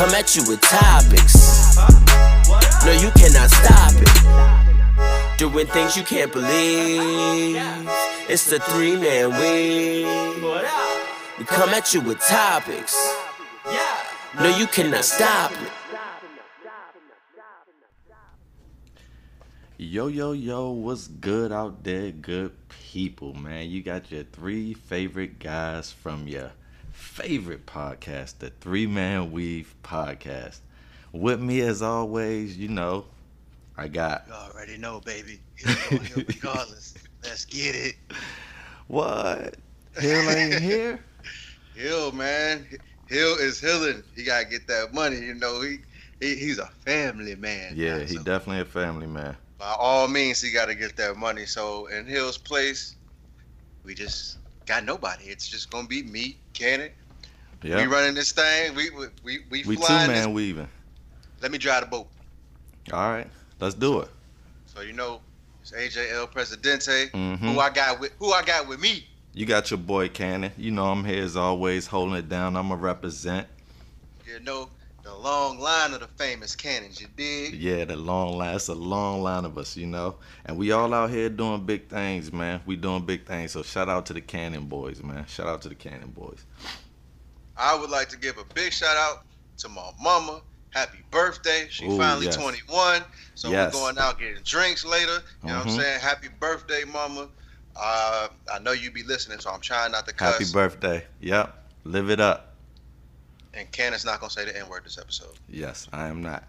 Come at you with topics. No, you cannot stop it. Doing things you can't believe. It's the three man weave. We come at you with topics. No, you cannot stop it. Yo, yo, yo, what's good out there, good people, man? You got your three favorite guys from your favorite podcast, the Three Man Weave Podcast. With me, as always, you know, I got. You already know, baby. Regardless. Let's get it. What? Hill ain't here? Hill, man. Hill is healing. He gotta get that money. You know, he, he he's a family man. Yeah, now, he so definitely a family man. by all means he gotta get that money. So in Hill's place, we just got nobody. It's just gonna be me, Cannon. We Yeah. running this thing. We we we, we, We two flying this. man weaving. Let me drive the boat. All right, let's do it. So you know, it's AJ El Presidente. Mhm. Who I got with who I got with me. You got your boy Cannon. You know I'm here as always, holding it down. I'm a represent. You know, the long line of the famous cannons, you dig? Yeah, the long line. It's a long line of us, you know. And we all out here doing big things, man. We doing big things. So shout out to the Cannon boys, man. Shout out to the Cannon boys. I would like to give a big shout out to my mama. Happy birthday. She Ooh, finally yes. 21. So Yes. we're going out getting drinks later. You know what I'm Mhm. saying? Happy birthday, mama. Uh, I know you be listening, so I'm trying not to cuss. Happy birthday. Yep. Live it up. And Candace not going to say the N word this episode. Yes, I am not.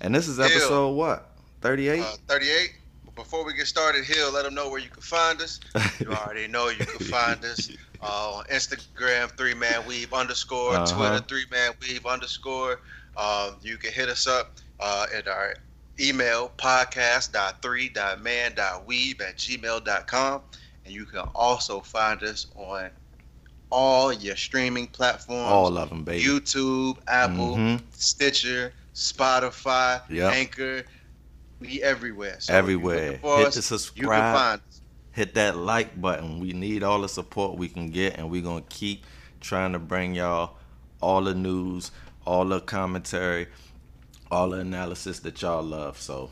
And this is Hill. episode what? 38? Uh, 38. But before we get started, Hill, let them know where you can find us. You already know you can find us uh, on Instagram, three man weave underscore, Uh-huh. Twitter, three man weave underscore. Um, you can hit us up uh, at our email podcast.3.man.weave at gmail.com. And you can also find us on all your streaming platforms All of them, baby. YouTube, Apple, Mhm. Stitcher, Spotify, Yep. Anchor. We everywhere. So Everywhere. Hit us, the subscribe. hit that like button. We need all the support we can get, and we're gonna keep trying to bring y'all all the news, all the commentary, all the analysis that y'all love. So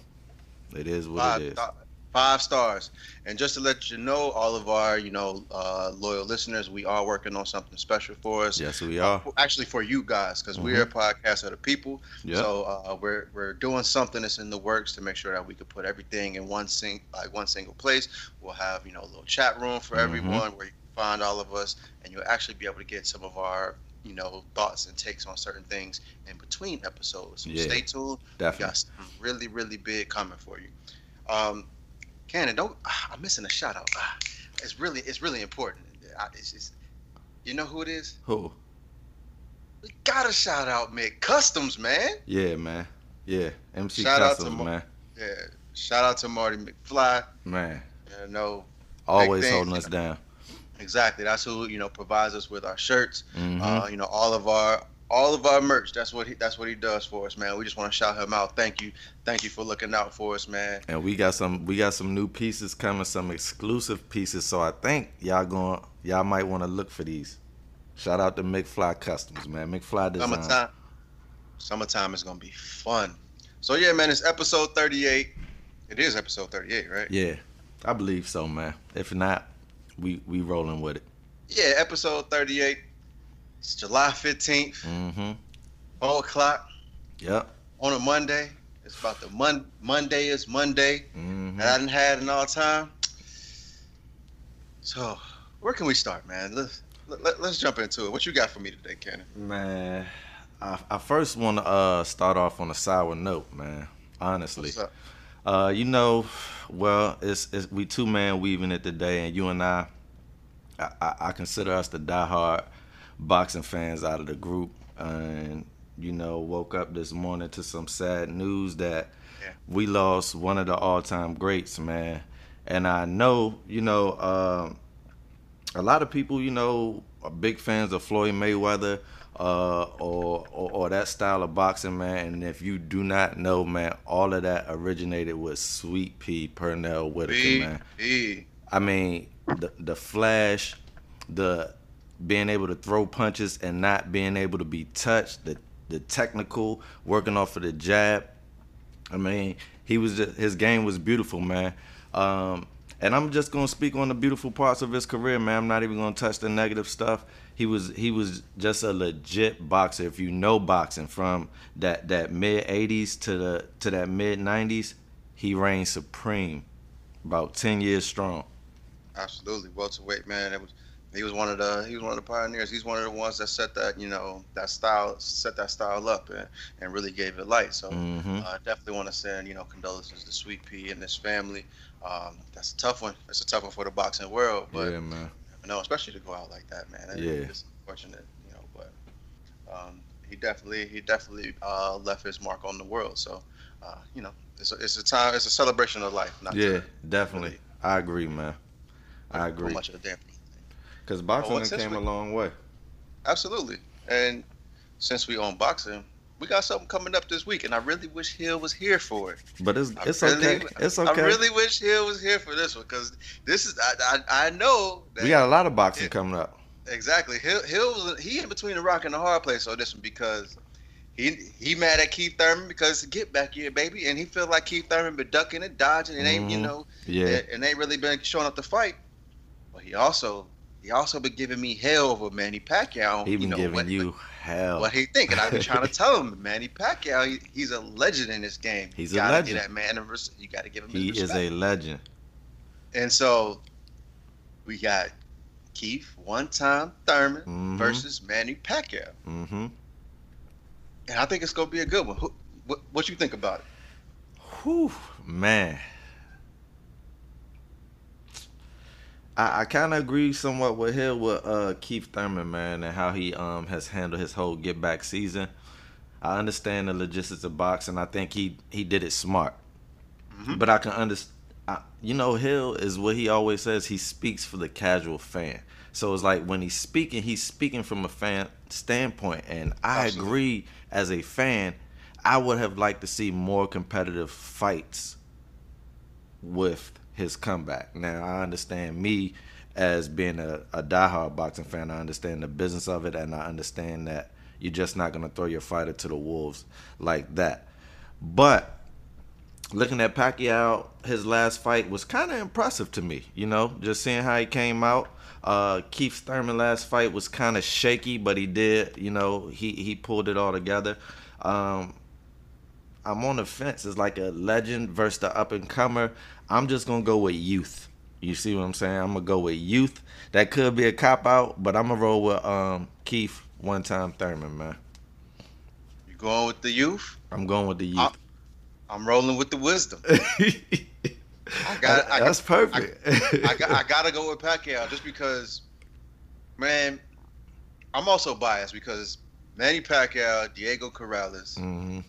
it is what Five, it is. star- five stars. And just to let you know, all of our, you know, uh, loyal listeners, we are working on something special for us. Yes, we are. Uh, Actually, for you guys, because we're a podcast of the people. Yeah. So uh, we're we're doing something that's in the works to make sure that we could put everything in one sing like one single place. We'll have you know a little chat room for Mhm. everyone where you can find all of us, and you'll actually be able to get some of our you know thoughts and takes on certain things in between episodes. So Yeah, stay tuned. We Definitely. got something really really big coming for you. Um, Cannon, don't ah, I'm missing a shout out. Ah, it's really it's really important. I, it's, it's, you know who it is? Who? We gotta shout out Mick Customs, man. Yeah, man. Yeah. MC Shout out to Customs, Mo- man. Yeah, shout out to Marty McFly. Man. You know, Always things, holding us down. exactly. That's who you know provides us with our shirts. Mhm. Uh, you know, all of our all of our merch. That's what he that's what he does for us, man. We just want to shout him out. Thank you, thank you for looking out for us, man. and we got some we got some new pieces coming, some exclusive pieces. So I think y'all going y'all might want to look for these. Shout out to McFly Customs, man. McFly Design. Summertime, summertime is gonna be fun. So yeah, man, it's episode 38. It is episode 38, right? Yeah, I believe so, man. If not, we we rolling with it. Yeah, episode 38. It's July 15th, Mm-hmm. 4 o'clock Yep. on a Monday. It's about the Mon- Monday is Monday. Mm-hmm. that I didn't had in all time. So, where can we start, man? Let's let, let, us jump into it. What you got for me today, Cannon? Man, I, I first want to uh, start off on a sour note, man. Honestly, What's up? uh, you know, well, it's, it's we two man weaving it today, and you and I, I, I- I consider us the diehard boxing fans out of the group, and you know, woke up this morning to some sad news that Yeah. we lost one of the all-time greats, man. And I know, you know, um, a lot of people, you know, are big fans of Floyd Mayweather uh, or, or or that style of boxing, man. And if you do not know, man, all of that originated with Sweet Pea Pernell Whitaker, man. B. I mean, the the flash, the being able to throw punches and not being able to be touched, the the technical working off of the jab. I mean, he was just, his game was beautiful, man. Um, and I'm just gonna speak on the beautiful parts of his career, man. I'm not even gonna touch the negative stuff. He was he was just a legit boxer. If you know boxing from that that mid '80s to the to that mid '90s, he reigned supreme, about ten years strong. Absolutely, welterweight man. Was he was one of the he was one of the pioneers. He's one of the ones that set that you know that style set that style up and, and really gave it light. So Mhm. uh, definitely want to send you know condolences to Sweet Pea and his family. Um, that's a tough one. It's a tough one for the boxing world, but yeah, man. you know, especially to go out like that, man. That- Yeah. it's unfortunate, you know, but um, he definitely he definitely uh, left his mark on the world. So uh, you know, it's a, it's a time, it's a celebration of life. Not Yeah, to definitely. really I agree, man. I agree. much of a damper. Because boxing this came a long way. Absolutely. And since we own boxing, we got something coming up this week, and I really wish Hill was here for it. But it's it's really- okay. It's okay. I really wish Hill was here for this one because this is I, I I know that we got a lot of boxing Yeah. coming up. exactly Hill Hill was he in between the rock and the hard place on this one because. He, he mad at Keith Thurman because get back here, baby, and he feel like Keith Thurman been ducking and dodging and ain't you Mhm. know Yeah. and ain't really been showing up to fight. But he also he also been giving me hell over Manny Pacquiao. He been you know, giving what- you hell. what he think, and I've been trying to tell him, Manny Pacquiao, he, he's a legend in this game. He's you a legend. That man, you got to give him. he is a legend. And so we got Keith, one time Thurman Mhm. versus Manny Pacquiao, Mm-hmm. and I think it's gonna be a good one. Who, what, what you think about it? Whew, man. I, I kind of agree somewhat with Hill with uh, Keith Thurman, man, and how he um has handled his whole get back season. I understand the logistics of boxing. I think he he did it smart, Mhm. but I can understand. You know, Hill is what he always says. He speaks for the casual fan. So it's like when he's speaking, he's speaking from a fan standpoint, and I Absolutely. agree. As a fan, I would have liked to see more competitive fights with his comeback. Now I understand me as being a, a diehard boxing fan. I understand the business of it, and I understand that you're just not gonna throw your fighter to the wolves like that. But looking at Pacquiao, his last fight was kind of impressive to me. You know, just seeing how he came out. Uh, Keith Thurman last fight was kind of shaky, but he did. You know, he he pulled it all together. Um, I'm on the fence. It's like a legend versus the up and comer. I'm just gonna go with youth. You see what I'm saying? I'm gonna go with youth. That could be a cop out, but I'm gonna roll with um Keith one time Thurman, man. You going with the youth? I'm going with the youth. Uh, I'm rolling with the wisdom. I got. I, That's perfect. I, got, I gotta go with Pacquiao just because, man, I'm also biased because Manny Pacquiao, Diego Corrales, hmm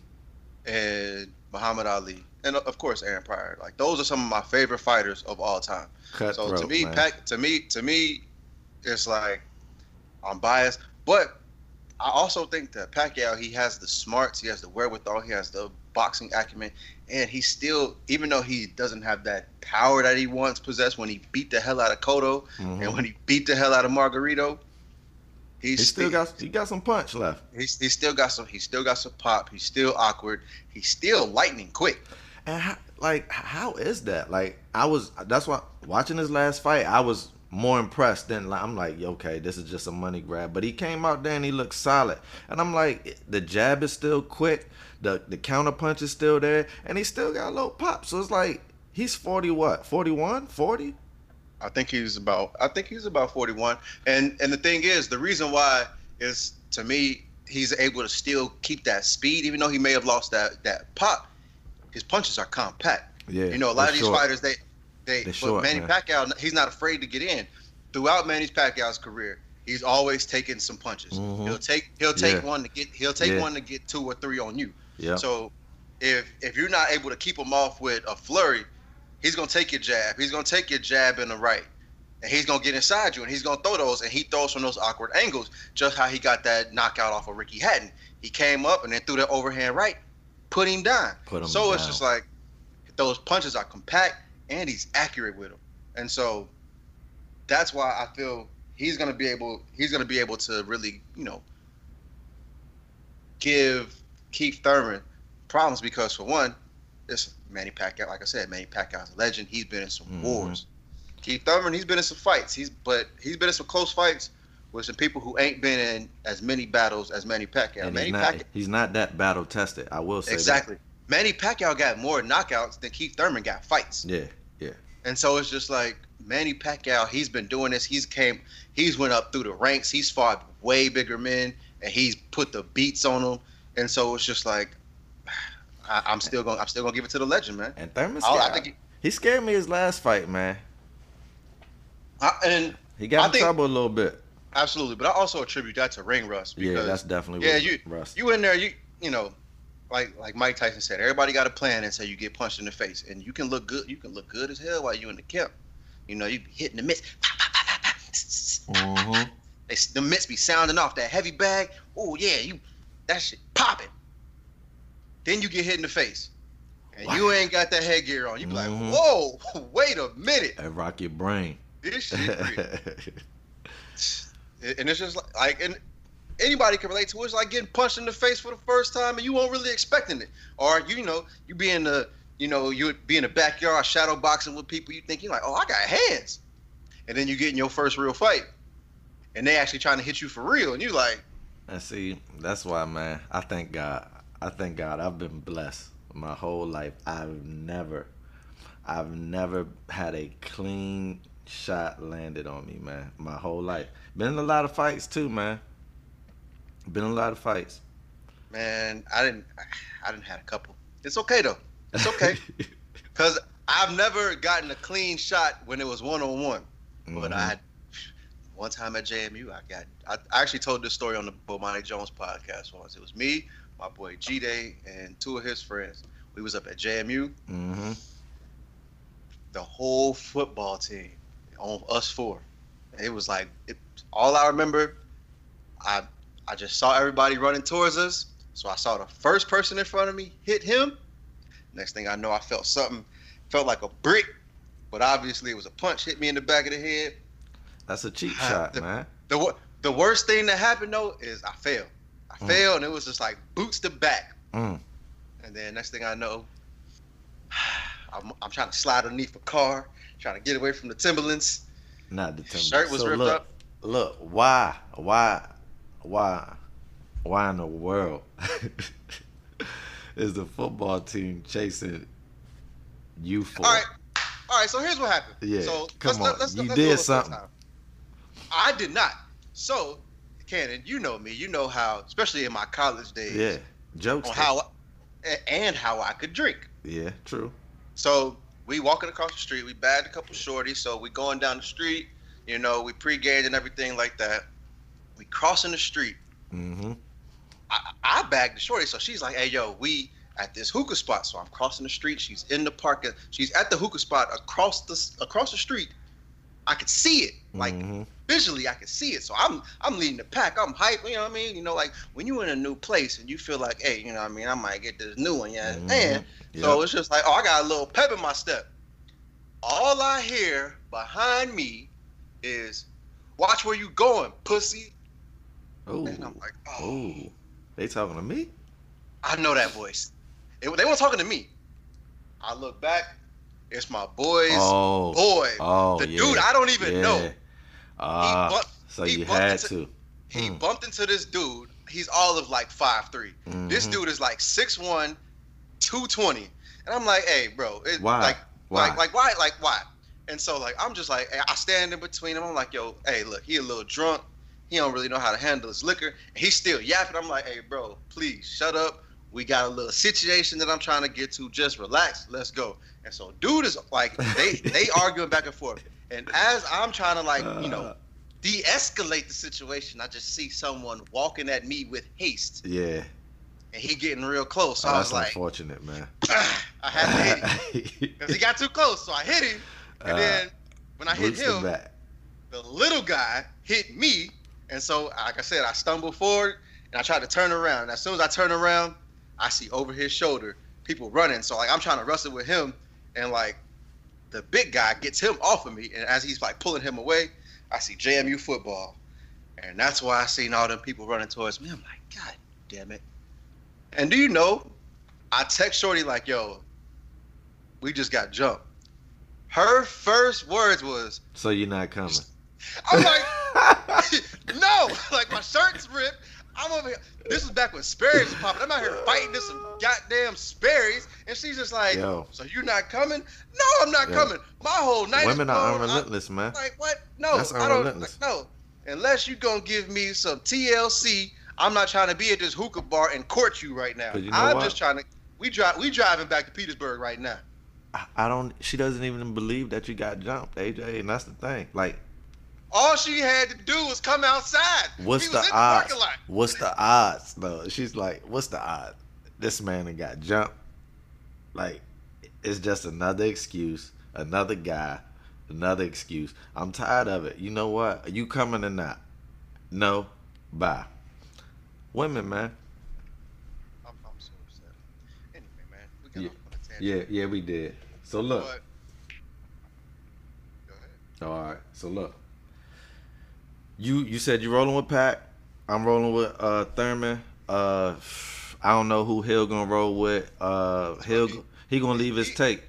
and Muhammad Ali, and of course Aaron Pryor. Like those are some of my favorite fighters of all time. Cutthroat, So to me. Pac, to me, to me, it's like I'm biased, but I also think that Pacquiao he has the smarts, he has the wherewithal, he has the boxing acumen, and he still, even though he doesn't have that power that he once possessed when he beat the hell out of Cotto Mhm. and when he beat the hell out of Margarito, he's he still got he got some punch left. he's, he's still got some he still got some pop. He's still awkward. He's still lightning quick. And how, like, how is that? Like, I was that's why watching his last fight, I was more impressed than like I'm like, okay, this is just a money grab. But he came out there and he looked solid, and I'm like, the jab is still quick, the the counter punch is still there, and he still got a little pop. So it's like he's 40 what 41 40 I think he's about I think he's about 41. And and the thing is, the reason why is to me he's able to still keep that speed even though he may have lost that that pop. His punches are compact. yeah You know, a lot of these short. fighters they they but short, Manny man. Pacquiao he's not afraid to get in. Throughout Manny Pacquiao's career, he's always taking some punches. Mhm. He'll take he'll take Yeah. one to get he'll take Yeah. one to get two or three on you. Yeah. So if if you're not able to keep him off with a flurry, he's gonna take your jab. He's gonna take your jab in the right. And he's gonna get inside you and he's gonna throw those and he throws from those awkward angles, just how he got that knockout off of Ricky Hatton. He came up and then threw that overhand right, put him down. Put him so it's just like those punches are compact and he's accurate with them. And so that's why I feel he's gonna be able he's gonna be able to really, you know, give Keith Thurman problems because for one, it's Manny Pacquiao. Like I said, Manny Pacquiao's a legend. He's been in some Mhm. wars. Keith Thurman, he's been in some fights. He's but he's been in some close fights with some people who ain't been in as many battles as Manny Pacquiao. and Manny he's not, Pacquiao, he's not that battle tested. I will say exactly. Manny Pacquiao got more knockouts than Keith Thurman got fights. Yeah, yeah. And so it's just like Manny Pacquiao, he's been doing this. He's came, he's went up through the ranks. He's fought way bigger men, and he's put the beats on them. And so it's just like, I, I'm still going, I'm still gonna give it to the legend, man. And Thurman, I, I scared, think, he- he scared me his last fight, man. I, and He got I in think- trouble a little bit. Absolutely, but I also attribute that to ring rust because Yeah, that's definitely yeah, you- Russ. you in there, you you know, like like Mike Tyson said, everybody got a plan until you get punched in the face, and you can look good, you can look good as hell while you in the camp. You know, you be hitting the mitts. Mhm. They, the mitts be sounding off that heavy bag. Oh yeah, you that shit popping. Then you get hit in the face, and you ain't got that headgear on. You be Mhm. like, whoa, wait a minute, That rock your brain. this shit. and it's just like, like, and anybody can relate to it. It's like getting punched in the face for the first time, and you weren't really expecting it. Or you know, you be in the, you know, you be in the backyard shadow boxing with people. You think you're like, oh, I got hands, and then you get in your first real fight, and they actually trying to hit you for real, and you like. And see, that's why, man. I thank God. I thank God. I've been blessed my whole life. I've never, I've never had a clean shot landed on me, man. My whole life. Been in a lot of fights too, man. Been in a lot of fights. Man, I didn't. I didn't have a couple. It's okay though. It's okay because I've never gotten a clean shot when it was one on one. But. I had one time at JMU, I got. I, I actually told this story on the Bomani Jones podcast once. It was me, my boy G Day, and two of his friends. We was up at JMU. Mhm. The whole football team on us four. It was like it, all I remember. I I just saw everybody running towards us. So I saw the first person in front of me hit him. Next thing I know, I felt something, felt like a brick, but obviously it was a punch hit me in the back of the head. That's a cheap Ah, shot, the- man. The the worst thing that happened though is I fell. I Mm. fell and it was just like boots to back. Mm. And then next thing I know, I'm, I'm trying to slide underneath a car, trying to get away from the Timberlands. Not the timber. Shirt was so ripped look, up. Look, why, why, why, why in the world is the football team chasing you for? All right, all right. So here's what happened. Yeah, So come let's, on. Let's, You let's did do it first something. I did not. So, Cannon, you know me. You know how, especially in my college days, Yeah, jokes. on how and how I could drink. Yeah, true. So we walking across the street. We bagged a couple shorties. So we going down the street. You know, we pre-gamed and everything like that. We crossing the street. Mm-hmm. I, I bagged the shorty. So she's like, "Hey, yo, we at this hookah spot." So I'm crossing the street. She's in the park. She's at the hookah spot across the across the street. I could see it, like mm-hmm. Visually. I can see it. So I'm I'm leading the pack. I'm hype. You know what I mean? You know, like when you're in a new place and you feel like, hey, you know what I mean? I might get this new one. Yeah, Mhm. and so it's just like, oh, I got a little pep in my step. All I hear behind me is, "Watch where you going, pussy." oh, And I'm like, oh, oh, they talking to me? I know that voice. It- they weren't talking to me. I look back. It's my boy's Oh, boy. oh, the yeah, dude I don't even yeah. know. Ah, bumped- so he you bumped had into- to. He Mm. bumped into this dude. He's all of like five three. This dude is like 6'1", 220. And I'm like, hey, bro. It, Why? Like, Why? like, like, why? Like, why? And so, like, I'm just like, I stand in between them. I'm like, yo, hey, look, he a little drunk. He don't really know how to handle his liquor. And he's still yapping. I'm like, hey, bro, please shut up. We got a little situation that I'm trying to get to. Just relax. Let's go. And so, dude is like, they they arguing back and forth. And as I'm trying to like, you know, Uh, de-escalate the situation, I just see someone walking at me with haste, Yeah. and he getting real close. So Oh, I that's was like, unfortunate, man. I had to hit him because he got too close. So I hit him, and Uh, then when I hit him, the little guy hit me, and so like I said, I stumbled forward and I tried to turn around. And as soon as I turn around, I see over his shoulder people running. So like I'm trying to wrestle with him, and like the big guy gets him off of me, and as he's like pulling him away, I see JMU football, and that's why I seen all them people running towards me. I'm like, God damn it! And do you know? I text Shorty like, Yo, we just got jumped. Her first words was, So you're not coming. I'm like, no, like my shirt's ripped. I'm over here. This is back when Sperry's was popping. I'm out here fighting this some goddamn Sperry's, and she's just like, Yo. "So you're not coming? No, I'm not Yo. coming. My whole night Women are unrelentless, man. I'm like, what? No, That's I don't. Like, no, unless you're gonna give me some TLC, I'm not trying to be at this hookah bar and court you right now. You know I'm what? just trying to. We drive. We driving back to Petersburg right now. I- I don't. She doesn't even believe that you got jumped, AJ, and that's the thing. Like, All she had to do was come outside. what's the odds? the lot. What's the odds? though? she's like, what's the odds? This man got jumped. Like, it's just another excuse, another guy, another excuse. I'm tired of it. You know what? Are you coming or not? No. Bye. Women, man. I'm, I'm so upset. Anyway, man, we got Yeah. off on a tangent. Yeah, yeah, we did. So look. But, go ahead. All right. So look, you you said you're rolling with Pack. I'm rolling with uh Thurman. Uh, I don't know who Hill gonna roll with. Uh, Hill he gonna leave his he- take.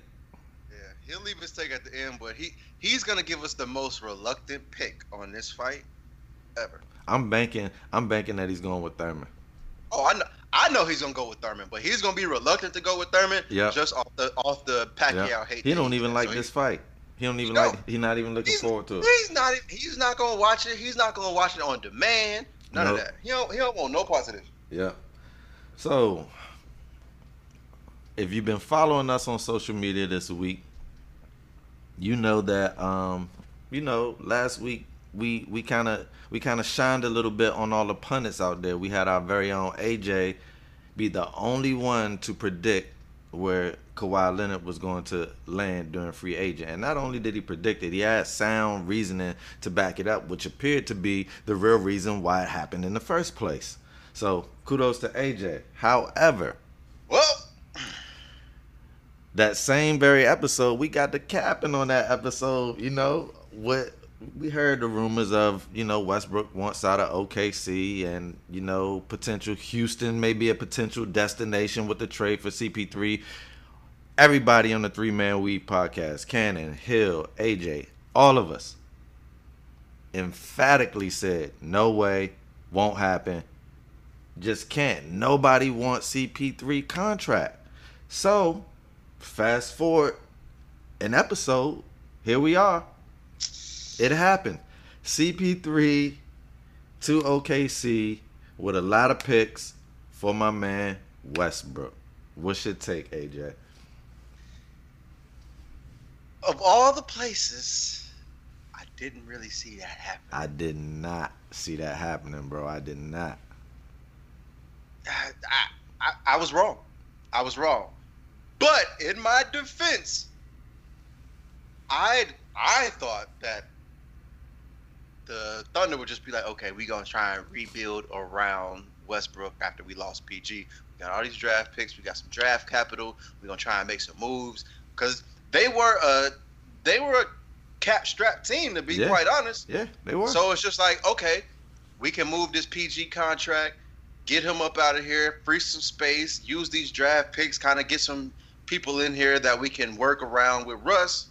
Yeah, he'll leave his take at the end, but he he's gonna give us the most reluctant pick on this fight ever. I'm banking. I'm banking that he's going with Thurman. Oh, I know. I know he's gonna go with Thurman, but he's gonna be reluctant to go with Thurman Yeah. just off the off the Pacquiao Yeah. hate. He don't even like So this he- fight. He don't even No. like. He's not even looking He's, forward to it. he's not. He's not gonna watch it. He's not gonna watch it on demand. None Nope. of that. He don't. He don't want no parts of this. Yeah. So, if you've been following us on social media this week, you know that um, you know, last week we we kind of we kind of shined a little bit on all the pundits out there. We had our very own AJ be the only one to predict where Kawhi Leonard was going to land during free agent. And not only did he predict it, he had sound reasoning to back it up, which appeared to be the real reason why it happened in the first place. So kudos to AJ. However, Well, that same very episode, we got the capping on that episode. You know what? We heard the rumors of you know Westbrook wants out of OKC, and you know potential Houston may be a potential destination with the trade for CP3. Everybody on the Three Man Weave podcast, Cannon, Hill, AJ, all of us, emphatically said no way, won't happen, just can't. Nobody wants CP3 contract. So fast forward an episode, here we are. It happened. CP3 to OKC with a lot of picks for my man Westbrook. What's your take, AJ? of all the places, I didn't really see that happen. I did not see that happening, bro. I did not. I, I, I, I was wrong. I was wrong. But in my defense, I I thought that the Thunder would just be like, okay, we're gonna try and rebuild around Westbrook after we lost PG. We got all these draft picks. We got some draft capital. We're gonna try and make some moves because they were a they were a cap strap team to be Yeah. quite honest. Yeah, they were. So it's just like, okay, we can move this PG contract, get him up out of here, free some space, use these draft picks, kind of get some people in here that we can work around with Russ.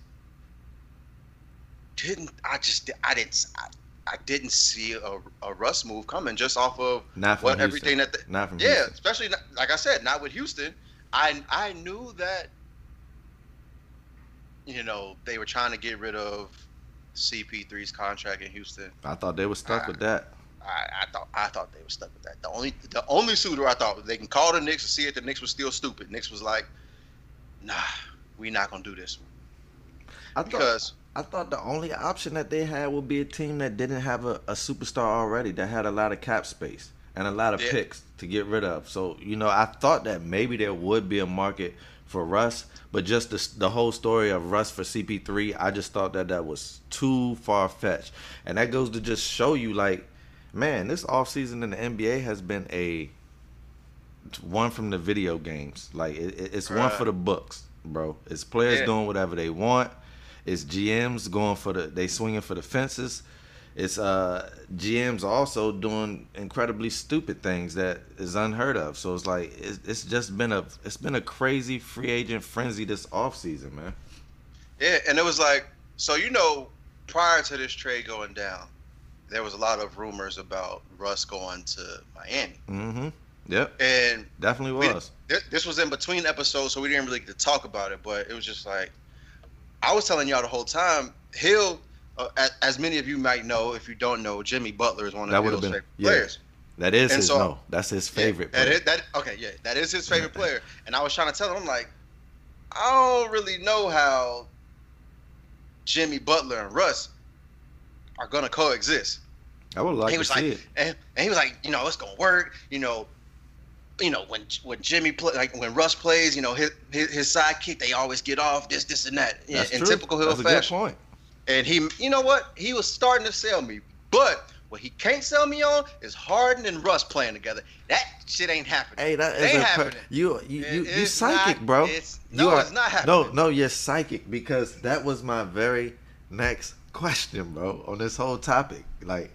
Didn't I just I didn't I, I didn't see a, a Russ move coming just off of not from what Houston. everything that the, not from yeah, Houston. especially not, like I said, not with Houston. I I knew that you know they were trying to get rid of CP3's contract in Houston. I thought they were stuck with that. I, I thought I thought they were stuck with that. The only the only suitor I thought they can call the Knicks and see if the Knicks was still stupid. Knicks was like, nah, we not gonna do this I thought because I thought the only option that they had would be a team that didn't have a, a superstar already, that had a lot of cap space and a lot of Yeah. picks to get rid of. So you know, I thought that maybe there would be a market for Russ, but just the the whole story of Russ for CP3, I just thought that that was too far fetched, and that goes to just show you like, man, this offseason in the NBA has been a one from the video games. Like it, it- it's one for the books, bro. It's players Yeah. doing whatever they want. It's GMs going for the they swinging for the fences. It's uh GMs also doing incredibly stupid things that is unheard of. So it's like it's, it's just been a it's been a crazy free agent frenzy this offseason, man. Yeah, and it was like, so you know, prior to this trade going down, there was a lot of rumors about Russ going to Miami, Mm-hmm. Yep, and definitely was. thi- this was in between episodes, so we didn't really get to talk about it. But it was just like, I was telling y'all the whole time, Hill, uh, as, as many of you might know, if you don't know, Jimmy Butler is one That of Hill's been- favorite yeah. players. That is And his so- no. That's his favorite. Yeah, that player. is, that okay, yeah, that is his favorite player. And I was trying to tell him, I'm like, I don't really know how Jimmy Butler and Russ are gonna coexist. I would like he to was see it. and, and he was like, you know, it's gonna work. You know, you know when when Jimmy play, like when Russ plays, you know, his his, his sidekick, they always get off this, this, and that in, That's in true. typical Hill That's a good point. And he, you know what? He was starting to sell me, but what he can't sell me on is Harden and Russ playing together. That shit ain't happening. Hey, that ain't a happening. you you you, you psychic, not- bro. it's- You no, it's not happening. No, no, you're psychic because that was my very next question, bro, on this whole topic. Like,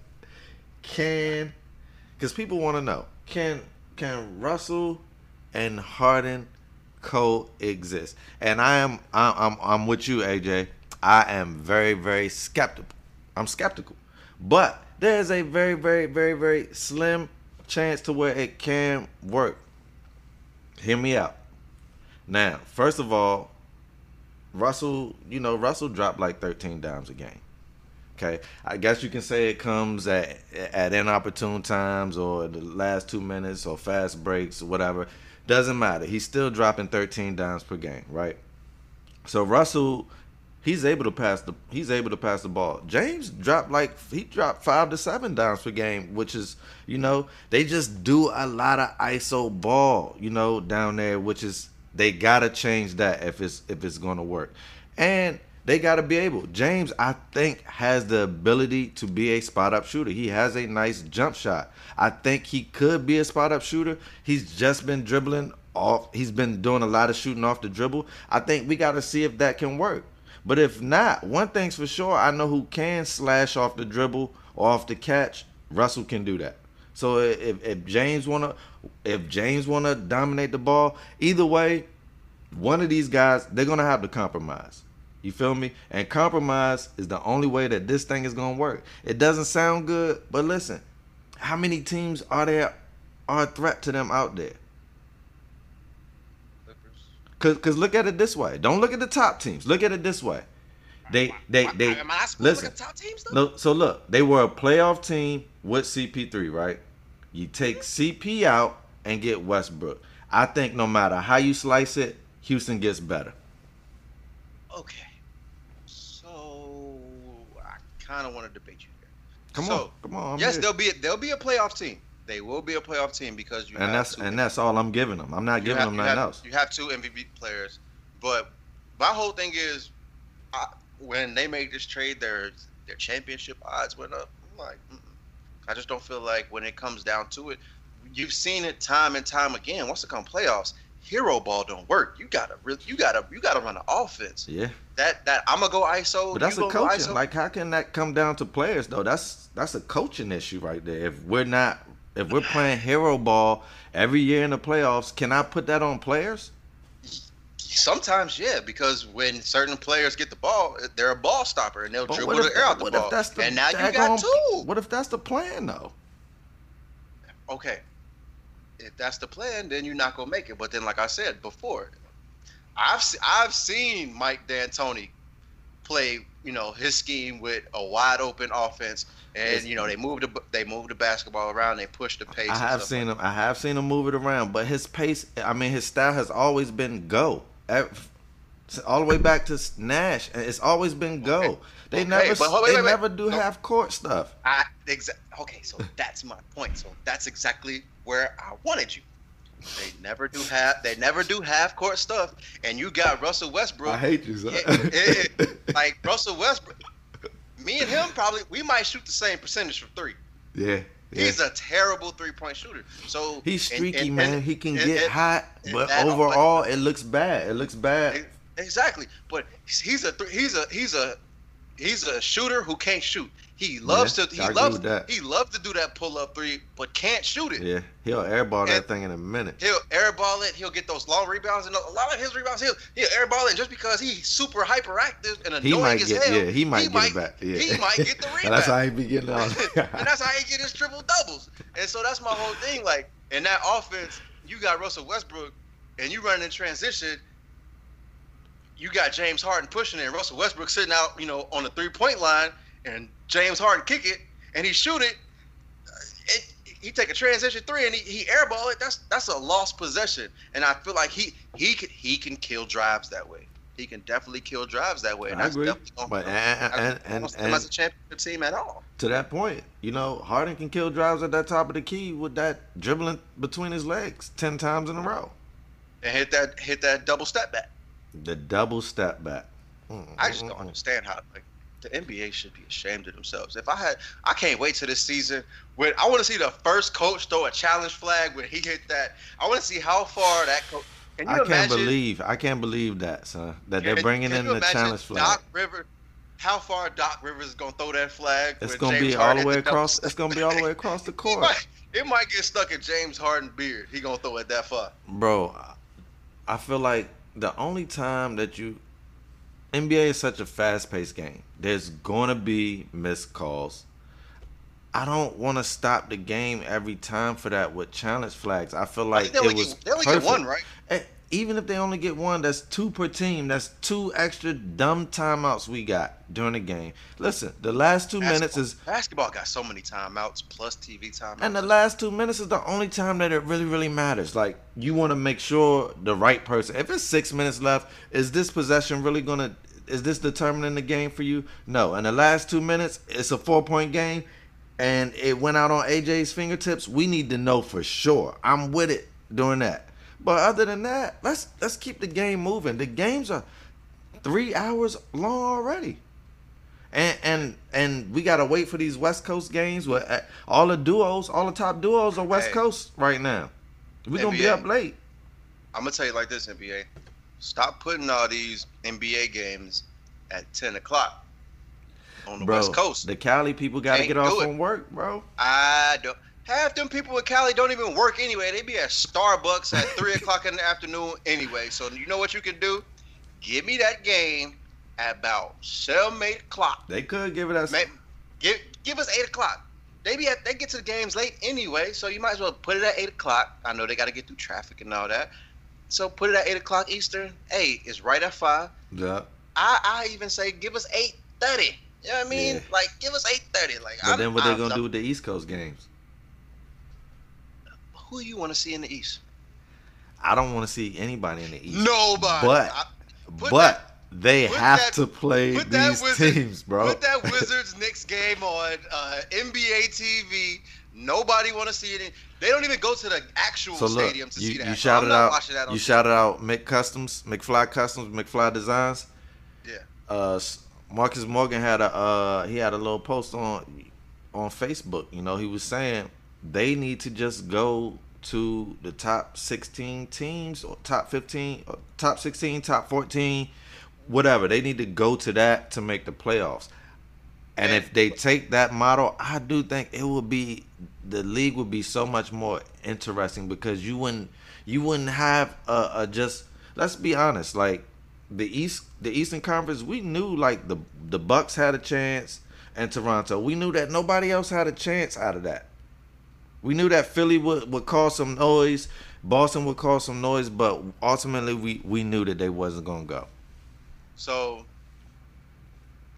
can because people want to know can can Russell and Harden coexist? And I am I, I'm I'm with you, AJ. I am very very skeptical. I'm skeptical, but there is a very very very very slim chance to where it can work. Hear me out. Now, first of all, Russell, you know, Russell dropped like 13 dimes a game. Okay, I guess you can say it comes at at inopportune times or the last two minutes or fast breaks or whatever. Doesn't matter. He's still dropping 13 dimes per game, right? So Russell, he's able to pass the he's able to pass the ball. James dropped like he dropped five to seven dimes per game, which is you know they just do a lot of ISO ball, you know, down there, which is they gotta change that if it's if it's gonna work, and they gotta be able. James, I think, has the ability to be a spot up shooter. He has a nice jump shot. I think he could be a spot up shooter. He's just been dribbling off. He's been doing a lot of shooting off the dribble. I think we got to see if that can work. But if not, one thing's for sure, I know who can slash off the dribble or off the catch. Russell can do that. So if, if James wanna if James wanna dominate the ball, either way, one of these guys they're gonna have to compromise. You feel me? And compromise is the only way that this thing is gonna work. It doesn't sound good, but listen, how many teams are there are a threat to them out there? Cause, cause look at it this way. Don't look at the top teams. Look at it this way. They, they, they. Am I supposed to listen. look at top teams though? No, so look, they were a playoff team with CP3, right? You take mm-hmm. CP out and get Westbrook. I think no matter how you slice it, Houston gets better. Okay. Kind of want to debate you here. Come So, on, come on. I'm yes, here. they'll be a, they'll be a playoff team. They will be a playoff team because you and that's and that's all I'm giving them. I'm not you giving have, them nothing have- else. You have two MVP players, but my whole thing is, I, when they made this trade, their their championship odds went up. I'm like, mm-mm. I just don't feel like when it comes down to it, you've seen it time and time again. Once it comes playoffs, hero ball don't work. You gotta really, you gotta, you gotta run an offense. Yeah, That that I'm gonna go ISO. but that's a coaching. Like, how can that come down to players though? That's that's a coaching issue right there. If we're not, if we're playing hero ball every year in the playoffs, can I put that on players? Sometimes, yeah, because when certain players get the ball, they're a ball stopper and they'll But dribble the air out the ball. the and now you got two. What if that's the plan though? Okay, if that's the plan, then you're not gonna make it. But then, like I said before, I've se- I've seen Mike D'Antoni play, you know, his scheme with a wide open offense, and you know they move the they move the basketball around, they push the pace. I have seen like him. I have seen him move it around, but his pace. I mean, his style has always been go. All the way back to Nash, and it's always been go. Okay. They Okay, never wait, they wait, wait. never do No. half court stuff. I exa- Okay, so that's my point. So that's exactly where I wanted you. They never do half. They never do half court stuff, and you got Russell Westbrook. I hate you, son. Yeah, yeah, yeah. like Russell Westbrook. Me and him probably we might shoot the same percentage from three. yeah, yeah. He's a terrible three point shooter. So He's streaky, and- man. and- he can and- get and- hot, and but overall, it looks bad. It looks bad. Exactly, but he's a he's a he's a he's a shooter who can't shoot. He loves Yeah, to he I loves that. he loves to do that pull up three, but can't shoot it. Yeah, he'll airball that thing in a minute. He'll airball it. He'll get those long rebounds, and a lot of his rebounds, he'll he'll airball it. Just because he's super hyperactive and He annoying might as get, hell, yeah, he might get it back. Yeah, He might get the rebound. that's how he be getting on. and that's how he get his triple doubles. And so that's my whole thing. Like in that offense, you got Russell Westbrook, and you running in transition. You got James Harden pushing it, and Russell Westbrook sitting out, you know, on the three point line, and James Harden kick it, and he shoot it. Uh, it he take a transition three and he, he airball it. That's that's a lost possession, and I feel like he he can he can kill drives that way. He can definitely kill drives that way, and I that's agree. definitely But and and and, see them as a championship team at all. to that point, you know, Harden can kill drives at that top of the key with that dribbling between his legs ten times in a row. and hit that hit that double step back. The double step back. Mm-hmm. I just don't understand how like the NBA should be ashamed of themselves. If I had, I can't wait to this season. When I want to see the first coach throw a challenge flag when he hit that. I want to see how far that coach. Can you I can't imagine? believe I can't believe that, son. That they're bringing in the challenge flag. Doc River, how far Doc Rivers is gonna throw that flag? It's gonna James be all Harden the way across. It's gonna be all the way across the He court, might, it might get stuck in James Harden beard. He gonna throw it that far. bro. I feel like the only time that you NBA is such a fast-paced game. There's gonna be missed calls. I don't want to stop the game every time for that with challenge flags. I feel like only, it was get, they only perfect. get one, right? And even if they only get one, that's two per team. That's two extra dumb timeouts we got during the game. Listen, the last two minutes is basketball got so many timeouts plus TV timeouts. and the last two minutes is the only time that it really, really matters. Like you want to make sure the right person. If it's six minutes left, is this possession really gonna? Is this determining the game for you? No. In the last two minutes, it's a four point game, and it went out on AJ's fingertips. We need to know for sure. I'm with it doing that. But other than that, let's let's keep the game moving. The games are three hours long already. And and and we gotta wait for these West Coast games. Where uh, all the duos, all the top duos are West Hey. Coast right now. We gonna be up late. I'm gonna tell you like this, NBA. Stop putting all these NBA games at 10 o'clock on the bro, West Coast. the Cali people gotta Can't get off from work, bro. I don't. Half them people in Cali don't even work anyway. They be at Starbucks at three o'clock in the afternoon anyway. So you know what you can do? Give me that game at about seven, eight o'clock. They could give it us. Give give us eight o'clock. They be at, they get to the games late anyway, so you might as well put it at eight o'clock. I know they got to get through traffic and all that, so put it at eight o'clock Eastern. Hey, it's right at five. Yeah. I I even say give us eight thirty. You know what I mean? Yeah. Like give us eight thirty. Like But I'm- then what they I'm- gonna do with the East Coast games? Who you want to see in the East? I don't want to see anybody in the East. Nobody. But I- but they have that- to play these Wizard- teams, bro. Put that Wizards Knicks game on uh, NBA TV. Nobody want to see it. In, they don't even go to the actual So look, stadium to you, see that. you shouted out, that you TV. shouted out Mick Customs, McFly Customs, McFly Designs. Yeah. Uh, s- Marcus Morgan had a uh, he had a little post on on Facebook. You know, he was saying they need to just go to the top 16 teams or top 15, or top 16, top 14, whatever. They need to go to that to make the playoffs. And if they take that model, I do think it would be the league would be so much more interesting because you wouldn't you wouldn't have a, a just let's be honest like the east the Eastern Conference we knew like the the Bucks had a chance and Toronto we knew that nobody else had a chance out of that we knew that Philly would, would cause some noise Boston would cause some noise but ultimately we we knew that they wasn't gonna go So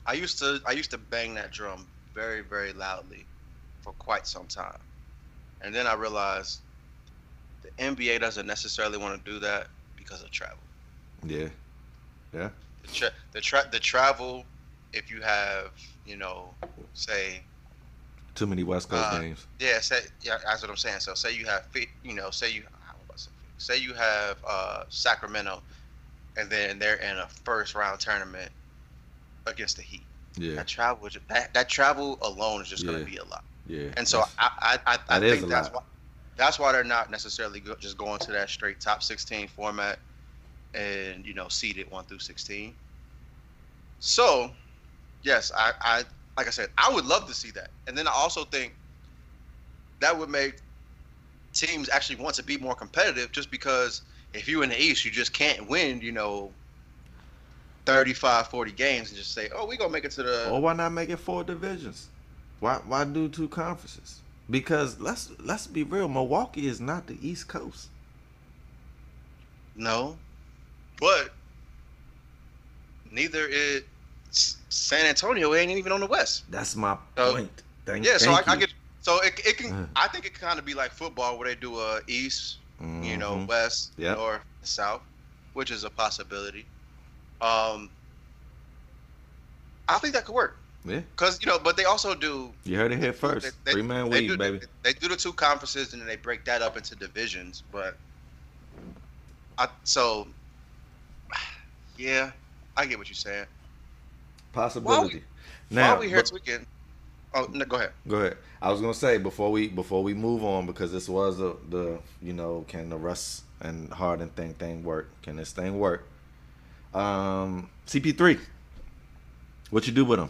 I used to I used to bang that drum very very loudly for quite some time, and then I realized the NBA doesn't necessarily want to do that because of travel. yeah Yeah. The tra- the, tra- the travel, if you have, you know, say, Too many West Coast Uh, games. yeah, say, yeah, that's what I'm saying. So say you have, you know, say you, how am I say, you have uh, Sacramento, and then they're in a first round tournament against the Heat. Yeah. That travel, that that travel alone is just Yeah. going to be a lot. Yeah. And so I I, I, I that think that's lot. why that's why they're not necessarily go, just going to that straight top 16 format and you know seeded one through 16. So, yes, I, I like I said, I would love to see that. And then I also think that would make teams actually want to be more competitive just because if you're in the East, you just can't win, you know, 35, 40 games and just say, oh, we're going to make it to the. or why not make it four divisions? Why why do two conferences? Because let's let's be real, Milwaukee is not the East Coast. No, but neither is San Antonio. Ain't even on the West. That's my So- point. Thank, Yeah, so I, I get. So it, it can. Uh. I think it kind of be like football, where they do a East, you know, Mhm. West, Yep. North, South, which is a possibility. Um, I think that could work. Yeah. Cause you know, but they also do. You heard it here first. they- Three Man Weave, do, baby. they do the two conferences and then they break that up into divisions. But I so yeah, I get what you're saying. Possibility. Now, now, While we here but- tweaking, oh no, go ahead. Go ahead. I was gonna say before we before we move on because this was the the you know can the Russ and Harden thing thing work? Can this thing work? Um, CP3. What you do with him?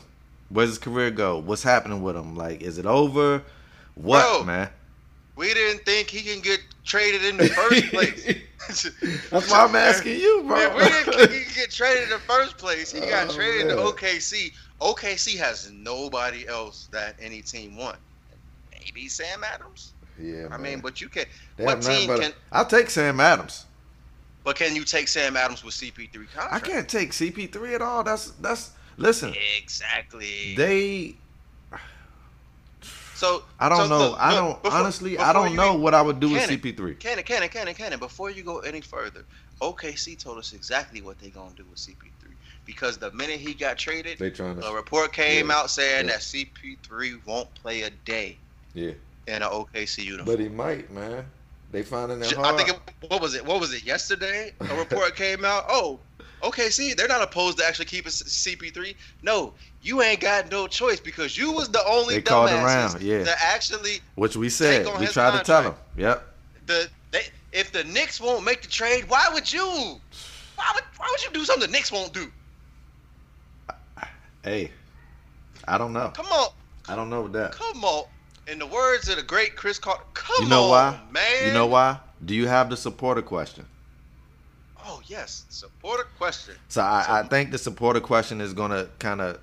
Where's his career go? What's happening with him? Like, is it over? What Bro. man? We didn't think he can get traded in the first place. That's why I'm asking you, bro. Man, we didn't think he could get traded in the first place. He got Oh, traded man. to OKC. OKC has nobody else that any team want. Maybe Sam Adams. yeah, I man. mean, but you can. They what team can? I'll take Sam Adams. But can you take Sam Adams with CP3 contract? I can't take CP3 at all. That's that's listen. Exactly. They so I don't so know. look, I don't before- honestly. I don't know even- what I would do with CP3. Cannon, Cannon, Cannon, Cannon. Before you go any further, OKC told us exactly what they're gonna do with CP3 because the minute he got traded, They trying to, a report came Yeah, out saying yeah. that CP3 won't play a day yeah, in an OKC uniform. but he might, man. They finding J- hard. I think it, what was it? What was it yesterday? A report came out. Oh, OKC, they're not opposed to actually keeping C- CP3. No, you ain't got no choice because you was the only They called around, yeah. that actually Which we said. We tried to tell contract. Yep. the they, if the Knicks won't make the trade, why would you? Why would why would you do something the Knicks won't do? Hey, I don't know. Come on, I don't know that. come on. In the words of the great Cris Carter, come You know on, why? man. You know why? Do you have the supporter question? Oh yes, support a question. So I, So- I think the supporter question is gonna kind of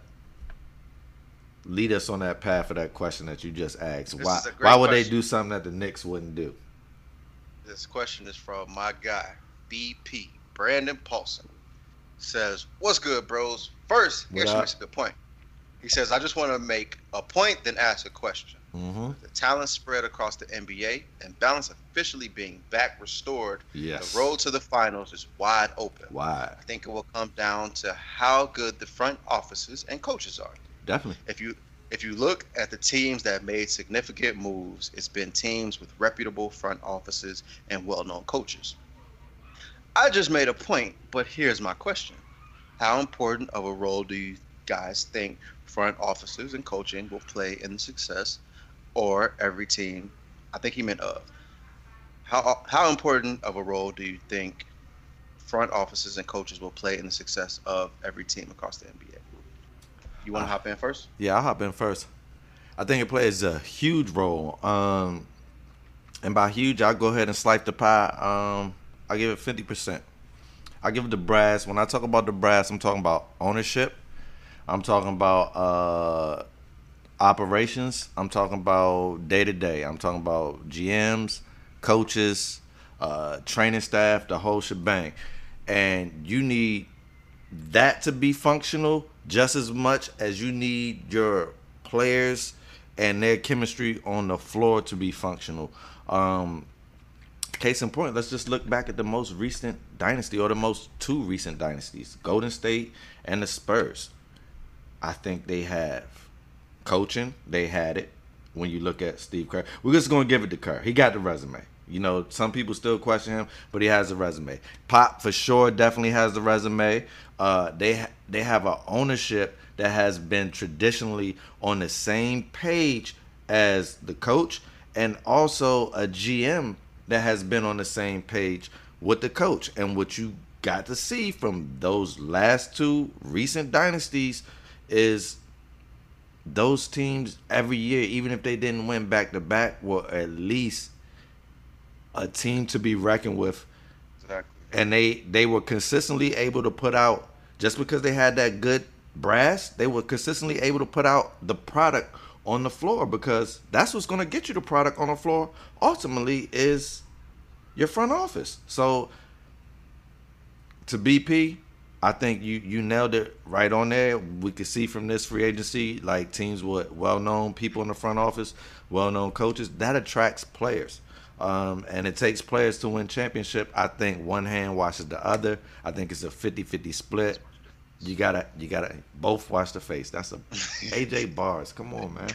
lead us on that path of that question that you just asked. Why? is a great Why would they do something that the Knicks wouldn't do? This question is from my guy, BP, Brandon Paulson. Says, What's good, bros? First, here's What up? makes a good point. He says, I just want to make a point, then ask a question. Mm-hmm. The talent spread across the NBA and balance officially being back restored, Yes. the road to the finals is wide open. Why? I think it will come down to how good the front offices and coaches are. Definitely. If you if you look at the teams that made significant moves, it's been teams with reputable front offices and well-known coaches. I just made a point, but here's my question. How important of a role do you guys think front offices and coaching will play in the success or every team? I think he meant of. How how important of a role do you think front offices and coaches will play in the success of every team across the NBA? You want to hop in first? Yeah, I'll hop in first. I think it plays a huge role. Um, and by huge, I'll go ahead and slice the pie. Um, I give it fifty percent. I give it the brass. When I talk about the brass, I'm talking about ownership. I'm talking about uh, operations. I'm talking about day to day. I'm talking about GMs, coaches, uh, training staff, the whole shebang. And you need that to be functional just as much as you need your players and their chemistry on the floor to be functional. Um, case in point, let's just look back at the most recent dynasty or the most two recent dynasties, Golden State and the Spurs. I think they have coaching. They had it. When you look at Steve Kerr, we're just gonna give it to Kerr. He got the resume. You know, some people still question him, but he has a resume. Pop for sure definitely has the resume. Uh, they they have a ownership that has been traditionally on the same page as the coach, and also a GM that has been on the same page with the coach. And what you got to see from those last two recent dynasties is those teams every year, even if they didn't win back to back, were at least a team to be reckoned with. Exactly. And they they were consistently able to put out just because they had that good brass, they were consistently able to put out the product on the floor because that's what's going to get you the product on the floor ultimately is your front office. So to BP, I think you you nailed it right on there. We could see from this free agency, like teams with well-known people in the front office, well-known coaches, that attracts players. Um, and it takes players to win championship. I think one hand washes the other. I think it's a 50-50 split. You gotta you gotta both wash the face. That's a AJ bars. Come on, man.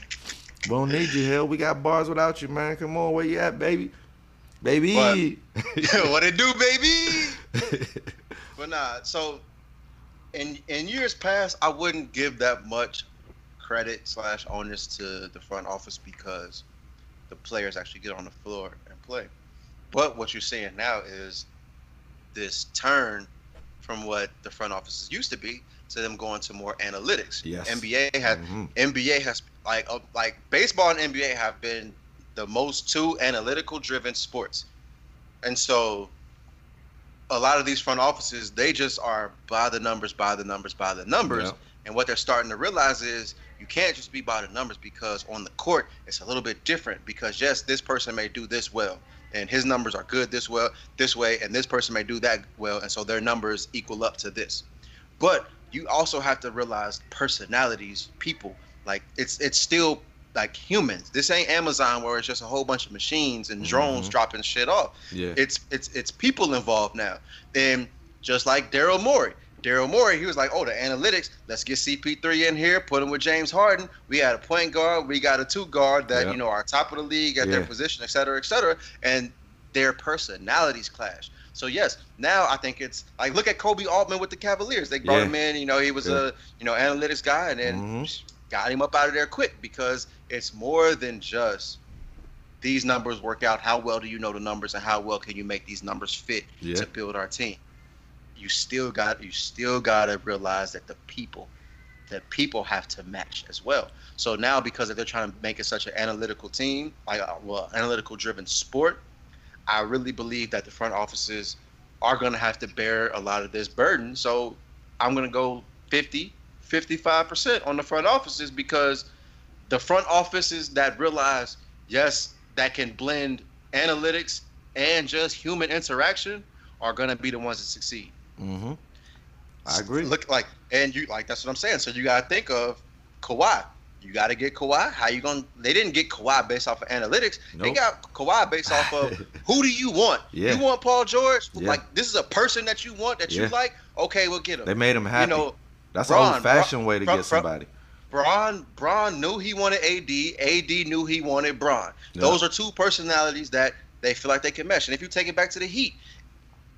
We don't need you, Hill. We got bars without you, man. Come on, where you at, baby? Baby. what it do, baby? but nah, so in in years past, I wouldn't give that much credit slash onus to the front office because the players actually get on the floor and play. But what you're seeing now is this turn from what the front offices used to be to them going to more analytics. Yes. NBA has Mhm. NBA has like uh, like baseball and NBA have been the most two analytical driven sports, and so a lot of these front offices they just are by the numbers, by the numbers, by the numbers, Yep. and what they're starting to realize is you can't just be by the numbers because on the court it's a little bit different because yes this person may do this well and his numbers are good this well this way and this person may do that well and so their numbers equal up to this. But you also have to realize personalities people. Like it's it's still like humans this ain't amazon where it's just a whole bunch of machines and drones Mhm. dropping shit off Yeah. it's it's it's people involved now and just like daryl morey daryl morey he was like oh the analytics let's get cp3 in here put him with james harden we had a point guard we got a two guard that Yep. you know are top of the league at their position et cetera et cetera and their personalities clash so yes, now I think it's like look at Koby Altman with the Cavaliers. They brought Yeah. him in. You know, he was Yeah. a you know analytics guy, and then Mhm. got him up out of there quick because it's more than just these numbers work out. How well do you know the numbers, and how well can you make these numbers fit Yeah. to build our team? You still got you still got to realize that the people, the people have to match as well. So now because if they're trying to make it such an analytical team, like uh, well, analytical driven sport, I really believe that the front offices are going to have to bear a lot of this burden. So I'm going to go 50, 55% on the front offices because the front offices that realize, yes, that can blend analytics and just human interaction are going to be the ones that succeed. Mm-hmm. I agree. Look like, and you like that's what I'm saying. So you got to think of Kawhi. You got to get Kawhi. How you going? to They didn't get Kawhi based off of analytics. They got Kawhi based off of who do you want? Yeah. You want Paul George? Yeah. Like this is a person that you want that you like. Okay, we'll get him. They made him happy. You know, That's an old-fashioned way to Bron- get somebody. Bron Bron knew he wanted AD. AD knew he wanted Bron. Yeah. Those are two personalities that they feel like they can mesh. And if you take it back to the Heat,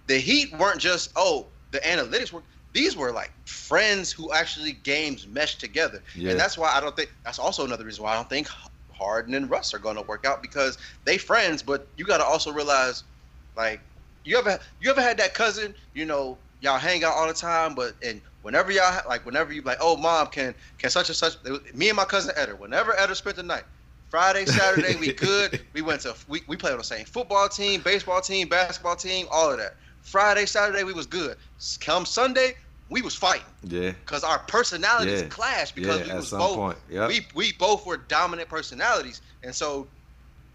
the Heat weren't just oh the analytics were. These were like friends who actually games meshed together, Yeah. and that's why I don't think that's also another reason why I don't think Harden and Russ are going to work out because they friends. But you got to also realize, like, you ever you ever had that cousin, you know, y'all hang out all the time, but and whenever y'all like whenever you like, oh mom, can can such and such, me and my cousin Eder, whenever Eder spent the night. Friday, Saturday, we good. We went to we, we played on the same football team, baseball team, basketball team, all of that. Friday, Saturday, we was good. Come Sunday, we was fighting Yeah. because our personalities Yeah. clashed because Yeah, we was both point. Yep. we we both were dominant personalities, and so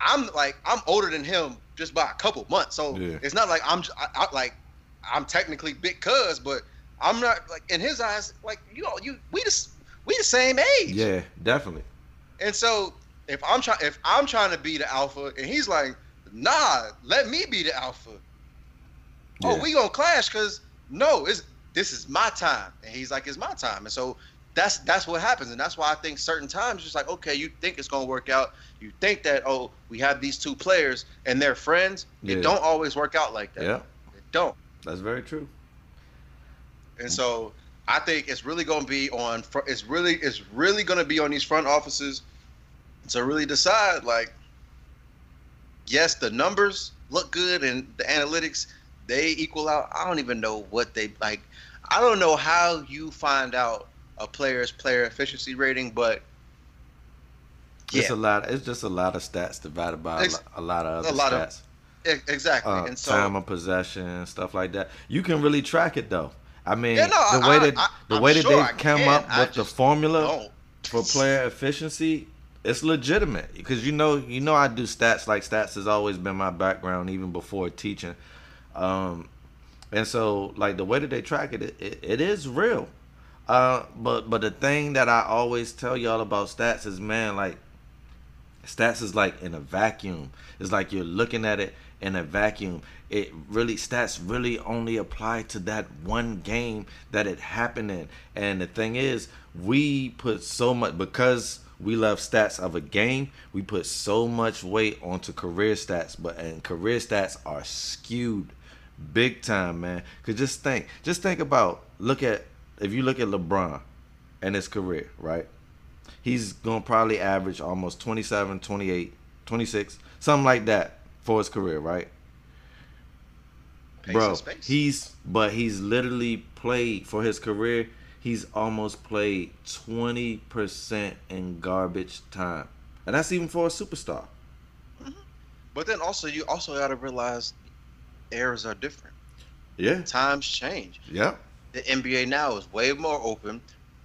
I'm like I'm older than him just by a couple months. So Yeah. it's not like I'm I, I, like I'm technically big cuz, but I'm not like in his eyes like you know you we just we the same age. Yeah, definitely. And so if I'm trying if I'm trying to be the alpha and he's like nah, let me be the alpha. Oh, yeah. Oh, we gonna clash because no, it's this is my time, and he's like, it's my time, and so that's that's what happens, and that's why I think certain times it's like, okay, you think it's gonna work out, you think that oh, we have these two players and they're friends. Yeah. It don't always work out like that. Yeah, It don't. that's very true. And so I think it's really going to be on. It's really it's really going to be on these front offices to really decide. Like, yes, the numbers look good and the analytics they equal out. I don't even know what they like. I don't know how you find out a player's player efficiency rating, but yeah. It's a lot. It's just a lot of stats divided by a, Ex- a lot of other a lot of- stats. e- exactly. uh, and so time of possession, stuff like that. You can really track it though. I mean, Yeah, no, the way I- that I- the I'm way that sure they come can. up with the formula don't. for player efficiency, it's legitimate because you know you know I do stats like stats has always been my background even before teaching, um, and so like the way that they track it, it, it, it is real. Uh, but but the thing that I always tell y'all about stats is man like stats is like in a vacuum. It's like you're looking at it in a vacuum. It really stats really only apply to that one game that it happened in. And the thing is, we put so much because we love stats of a game. We put so much weight onto career stats, but and career stats are skewed big time, man. Cause just think, just think about look at if you look at LeBron and his career, right? he's to probably average almost 27, 28, 26, something like that for his career, right? Pace Bro, space. he's but he's literally played for his career. He's almost played 20% in garbage time. And that's even for a superstar. But then also you also got to realize eras are different. Yeah. Times change. Yeah, The NBA now is way more open.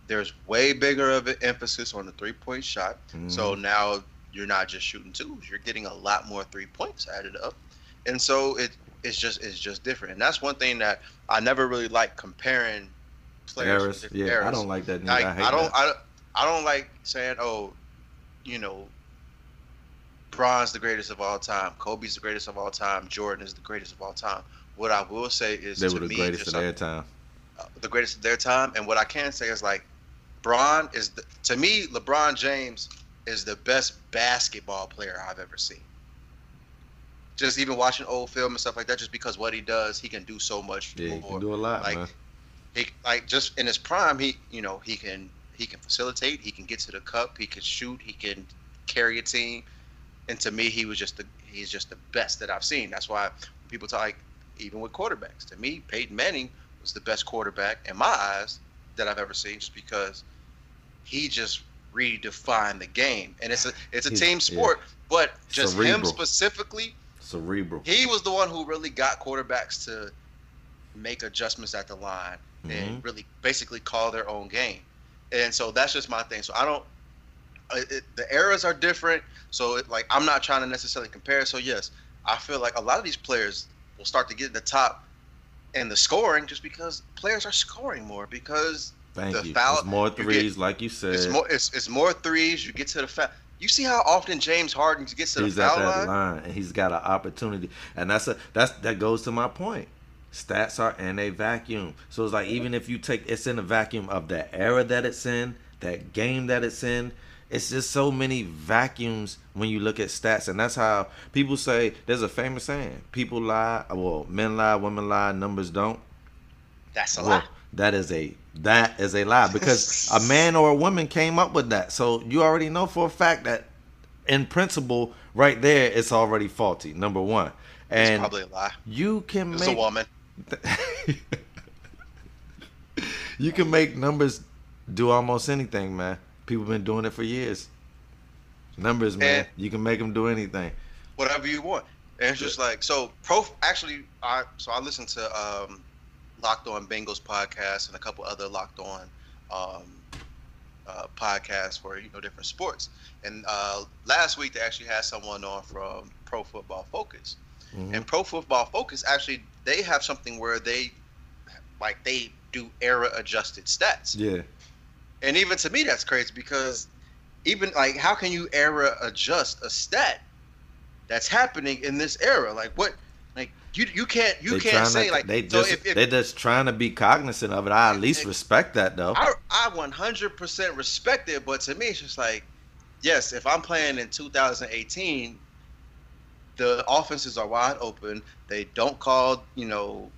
There's way bigger of an emphasis on the three point shot. Mm-hmm. So now you're not just shooting twos. You're getting a lot more three points added up. And so it it's just it's just different. And that's one thing that I never really like comparing players with Eras. different Yeah, I don't like that. Like, I I don't that. I, I don't like saying oh, you know, Bron's the greatest of all time, Kobe's the greatest of all time, Jordan is the greatest of all time. What I will say is They to were the me, greatest of their time. uh, the greatest of their time. And what I can say is like, Bron is the, to me, LeBron James is the best basketball player I've ever seen. Just even watching old film and stuff like that, just because what he does, he can do so much Yeah, more. can do a lot, like, man. he like just in his prime, he you know he can he can facilitate, he can get to the cup, he can shoot, he can carry a team. And to me, he was just the he's just the best that I've seen. That's why people talk like even with quarterbacks. To me, Peyton Manning was the best quarterback in my eyes that I've ever seen, just because he just redefined the game. And it's a it's a team sport, but just him specifically, Cerebral. he was the one who really got quarterbacks to make adjustments at the line Mhm. and really basically call their own game. And so that's just my thing. So I don't. It, it, the eras are different. So it, like I'm not trying to necessarily compare. So yes, I feel like a lot of these players will start to get in the top and the scoring just because players are scoring more because Thank the you. foul- it's more you get- threes, like you said. it's more it's, it's more threes. You get to the foul. You see how often James Harden gets to the he's at foul that line. line. and he's got an opportunity, and that's a that's that goes to my point. Stats are in a vacuum, so it's like even if you take it's in a vacuum of the era that it's in, that game that it's in. It's just so many vacuums when you look at stats, and that's how people say. There's a famous saying: "People lie, well, men lie, women lie, numbers don't." That's a Well, lot. that is a that is a lie because a man or a woman came up with that. So you already know for a fact that in principle, right there, it's already faulty. Number one, It's and probably a lie. you can It's a make woman. you can make numbers do almost anything, man. People been doing it for years. Numbers, man. And- you can make them do anything. whatever you want. And it's just like so. Pro actually, I so I listened to um, Locked On Bengals podcast and a couple other Locked On um, uh, podcasts for you know different sports. And uh, last week they actually had someone on from Pro Football Focus. Mhm. And Pro Football Focus actually they have something where they like they do era adjusted stats. Yeah, And even to me, that's crazy because even like, how can you era adjust a stat that's happening in this era. Like what? You you can't you They can't say to, like they so just if, if they're just trying to be cognizant of it. I at least respect that though. I I 100% respect it, but to me it's just like yes, if I'm playing in 2018, the offenses are wide open. They don't call you know.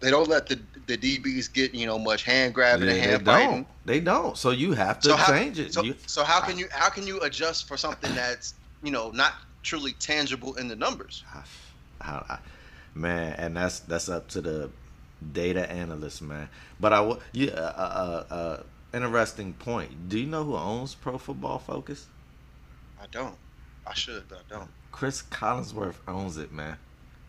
They don't let the the DBs get you know much hand grabbing Yeah, and they hand fighting. don't. They don't. So you have to So how, change it. so, You- so how can you how can you adjust for something that's you know not truly tangible in the numbers? I, I, man, and that's that's up to the data analyst, man. But I you uh, uh, uh, uh, interesting point. Do you know who owns Pro Football Focus? I don't. I should, but I don't. Cris Collinsworth owns it, man.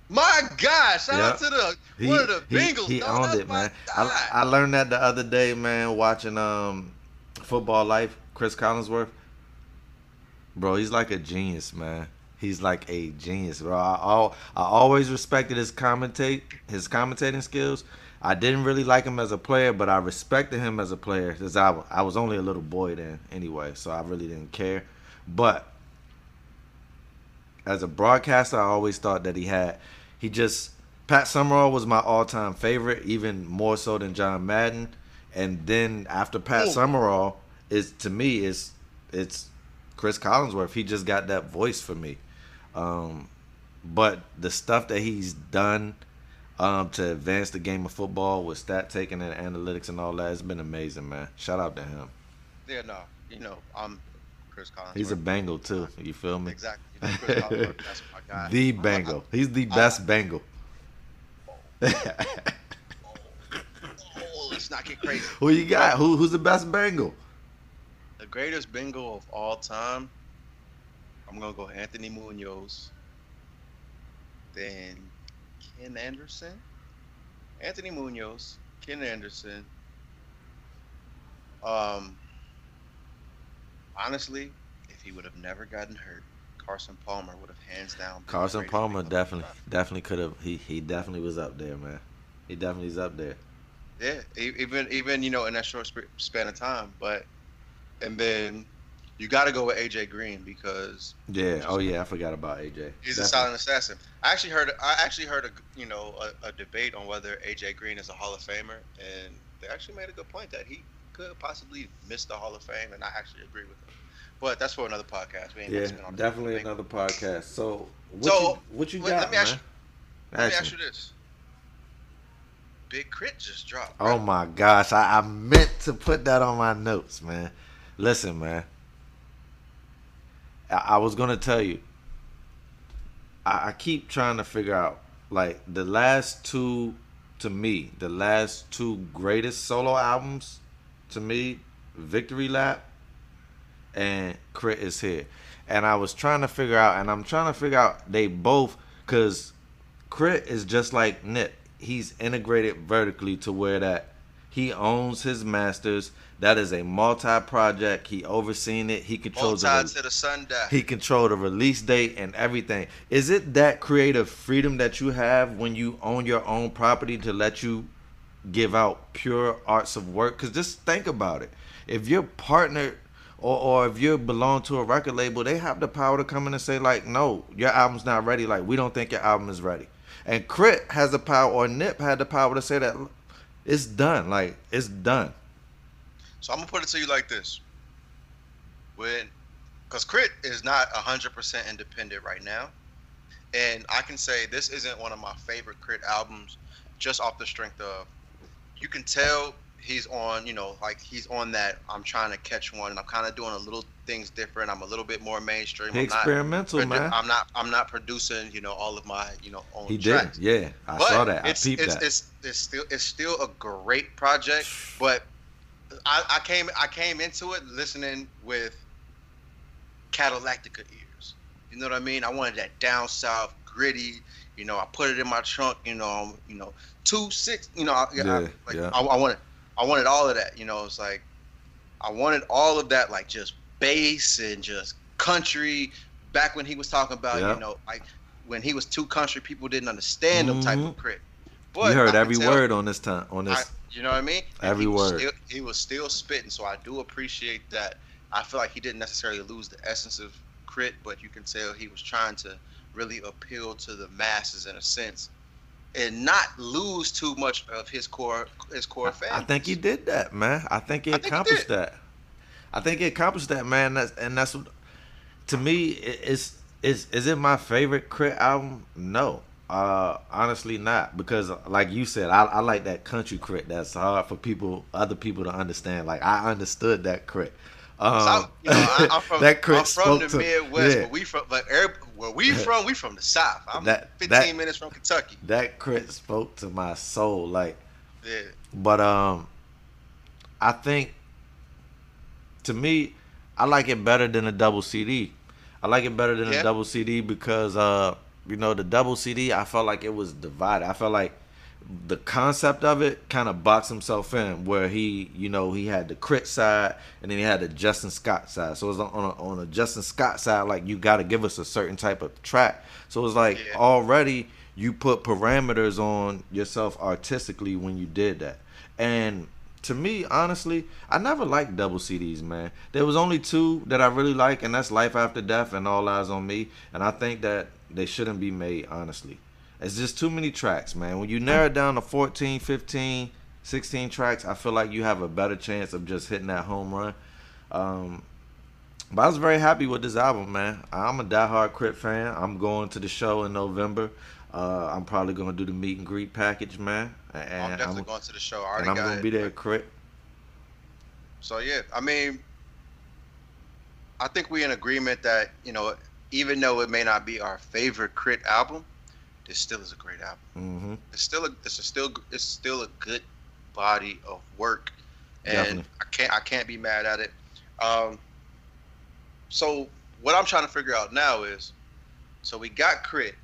My gosh! Shout out to the He, one of the he, Bengals. he dog. owned it, man. I, I learned that the other day, man, watching um football life. Cris Collinsworth, bro, he's like a genius, man. He's like a genius, bro. I, al- I always respected his commentate his commentating skills. I didn't really like him as a player, but I respected him as a player because I, I was only a little boy then anyway, so I really didn't care. But as a broadcaster, I always thought that he had he just Pat Summerall was my all-time favorite, even more so than John Madden. And then after Pat Ooh. Summerall is to me is it's Cris Collinsworth. He just got that voice for me. Um, but the stuff that he's done um, to advance the game of football with stat taking and analytics and all that has been amazing, man. Shout out to him. Yeah, no, you know, I'm Chris Collins. He's a Bengal too. You feel me? exactly. You know, Cris Collinsworth, that's my guy. The Bengal. He's the best Bengal. Oh, let's not get crazy. Who you got? Who who's the best Bengal? The greatest Bengal of all time. I'm gonna go Anthony Munoz. Then Ken Anderson. Anthony Munoz, Ken Anderson. Um, honestly, if he would have never gotten hurt, Carson Palmer would have hands down. Carson Palmer bingo of all definitely definitely could have he he definitely was up there, man. He definitely is up there. Yeah, even even you know in that short sp- span of time, but and then you got to go with AJ Green because Yeah. Oh yeah, I forgot about AJ. He's a silent assassin. I actually heard. I actually heard a you know a, a debate on whether AJ Green is a Hall of Famer, and they actually made a good point that he could possibly miss the Hall of Fame, and I actually agree with them. But that's for another podcast. We ain't Yeah, gonna spend all the definitely another podcast. So what So, you what you got, let me man? ask Let me Ask ask you this: Big K.R.I.T. just dropped. Oh my gosh, I, I meant to put that on my notes, man. Listen, man. I, was gonna tell you. I, I keep trying to figure out like the last two to me, the last two greatest solo albums to me, Victory Lap and K.R.I.T. is here. And I was trying to figure out and I'm trying to figure out they both cuz K.R.I.T. is just like Nip. He's integrated vertically to where that he owns his masters. That is a multi-project. He overseen it. He controls the sides to the sun die. he controlled the release date and everything. Is it that creative freedom that you have when you own your own property to let you give out pure arts of work? Because just think about it. If you're partnered or, or if you belong to a record label, they have the power to come in and say, like, no, your album's not ready. Like, we don't think your album is ready. And K.R.I.T. has the power, or Nip had the power to say that it's done. Like, it's done. So I'm gonna put it to you like this: when, because K.R.I.T. is not hundred percent independent right now, and I can say this isn't one of my favorite K.R.I.T. albums, just off the strength of, you can tell he's on, you know, like he's on that. I'm trying to catch one, and I'm kind of doing a little things different. I'm a little bit more mainstream. He I'm not, experimental, man. I'm not. I'm not producing, you know, all of my, you know, own He did. Yeah, I But saw that. I It's, peeped it's, that. it's it's still it's still a great project, but I, I came I came into it listening with Cadillactica ears. You know what I mean? I wanted that down south gritty. You know, I put it in my trunk. You know, you know, two six. You know, I, I, Yeah, like, yeah. I, I wanted I wanted all of that. You know, it's like I wanted all of that, like just bass and just country. Back when he was talking about, Yeah. you know, like when he was too country, people didn't understand him type of mm-hmm. crit. you I heard can every word on this time on this. I, you know what I mean? Every he word. Still, he was still spitting, so I do appreciate that. I feel like he didn't necessarily lose the essence of K.R.I.T., but you can tell he was trying to really appeal to the masses in a sense, and not lose too much of his core his core fans. I think he did that, man. I think he I think he accomplished that. I think he accomplished that, man. That's and that's what to me it's is is it my favorite K.R.I.T. album? No. Uh honestly not because like you said I, I like that country K.R.I.T. that's hard for people other people to understand like I understood that K.R.I.T. um, you know, I, I'm from, that I'm from the to- Midwest, yeah. but we from but where we from, we from the South. I'm That- 15 that- minutes from Kentucky. that K.R.I.T. spoke to my soul like Yeah, But um, I think to me, I like it better than a double CD. I like it better than Yeah. a double CD because uh, you know, the double CD, I felt like it was divided. I felt like the concept of it kind of boxed himself in, where he, you know, he had the K.R.I.T. side and then he had the Justin Scott side. So it was on a, on a Justin Scott side, like you got to give us a certain type of track. So it was like Yeah. already you put parameters on yourself artistically when you did that. And to me, honestly, I never liked double CDs, man. There was only two that I really like, and that's Life After Death and All Eyes on Me. And I think that they shouldn't be made, honestly. It's just too many tracks, man. When you narrow it down to 14, 15, 16 tracks, I feel like you have a better chance of just hitting that home run. Um, but I was very happy with this album, man. I'm a diehard K.R.I.T. fan. I'm going to the show in November. Uh, I'm probably going to do the meet and greet package, man. And I'm definitely I'm, going to the show. I and I'm got going it. to be there, Crit. So yeah, I mean, I think we're in agreement that you know, even though it may not be our favorite K.R.I.T. album, this still is a great album. hmm It's still a, it's a still, it's still a good body of work, and Definitely. I can't, I can't be mad at it. Um, so what I'm trying to figure out now is, so we got Crit.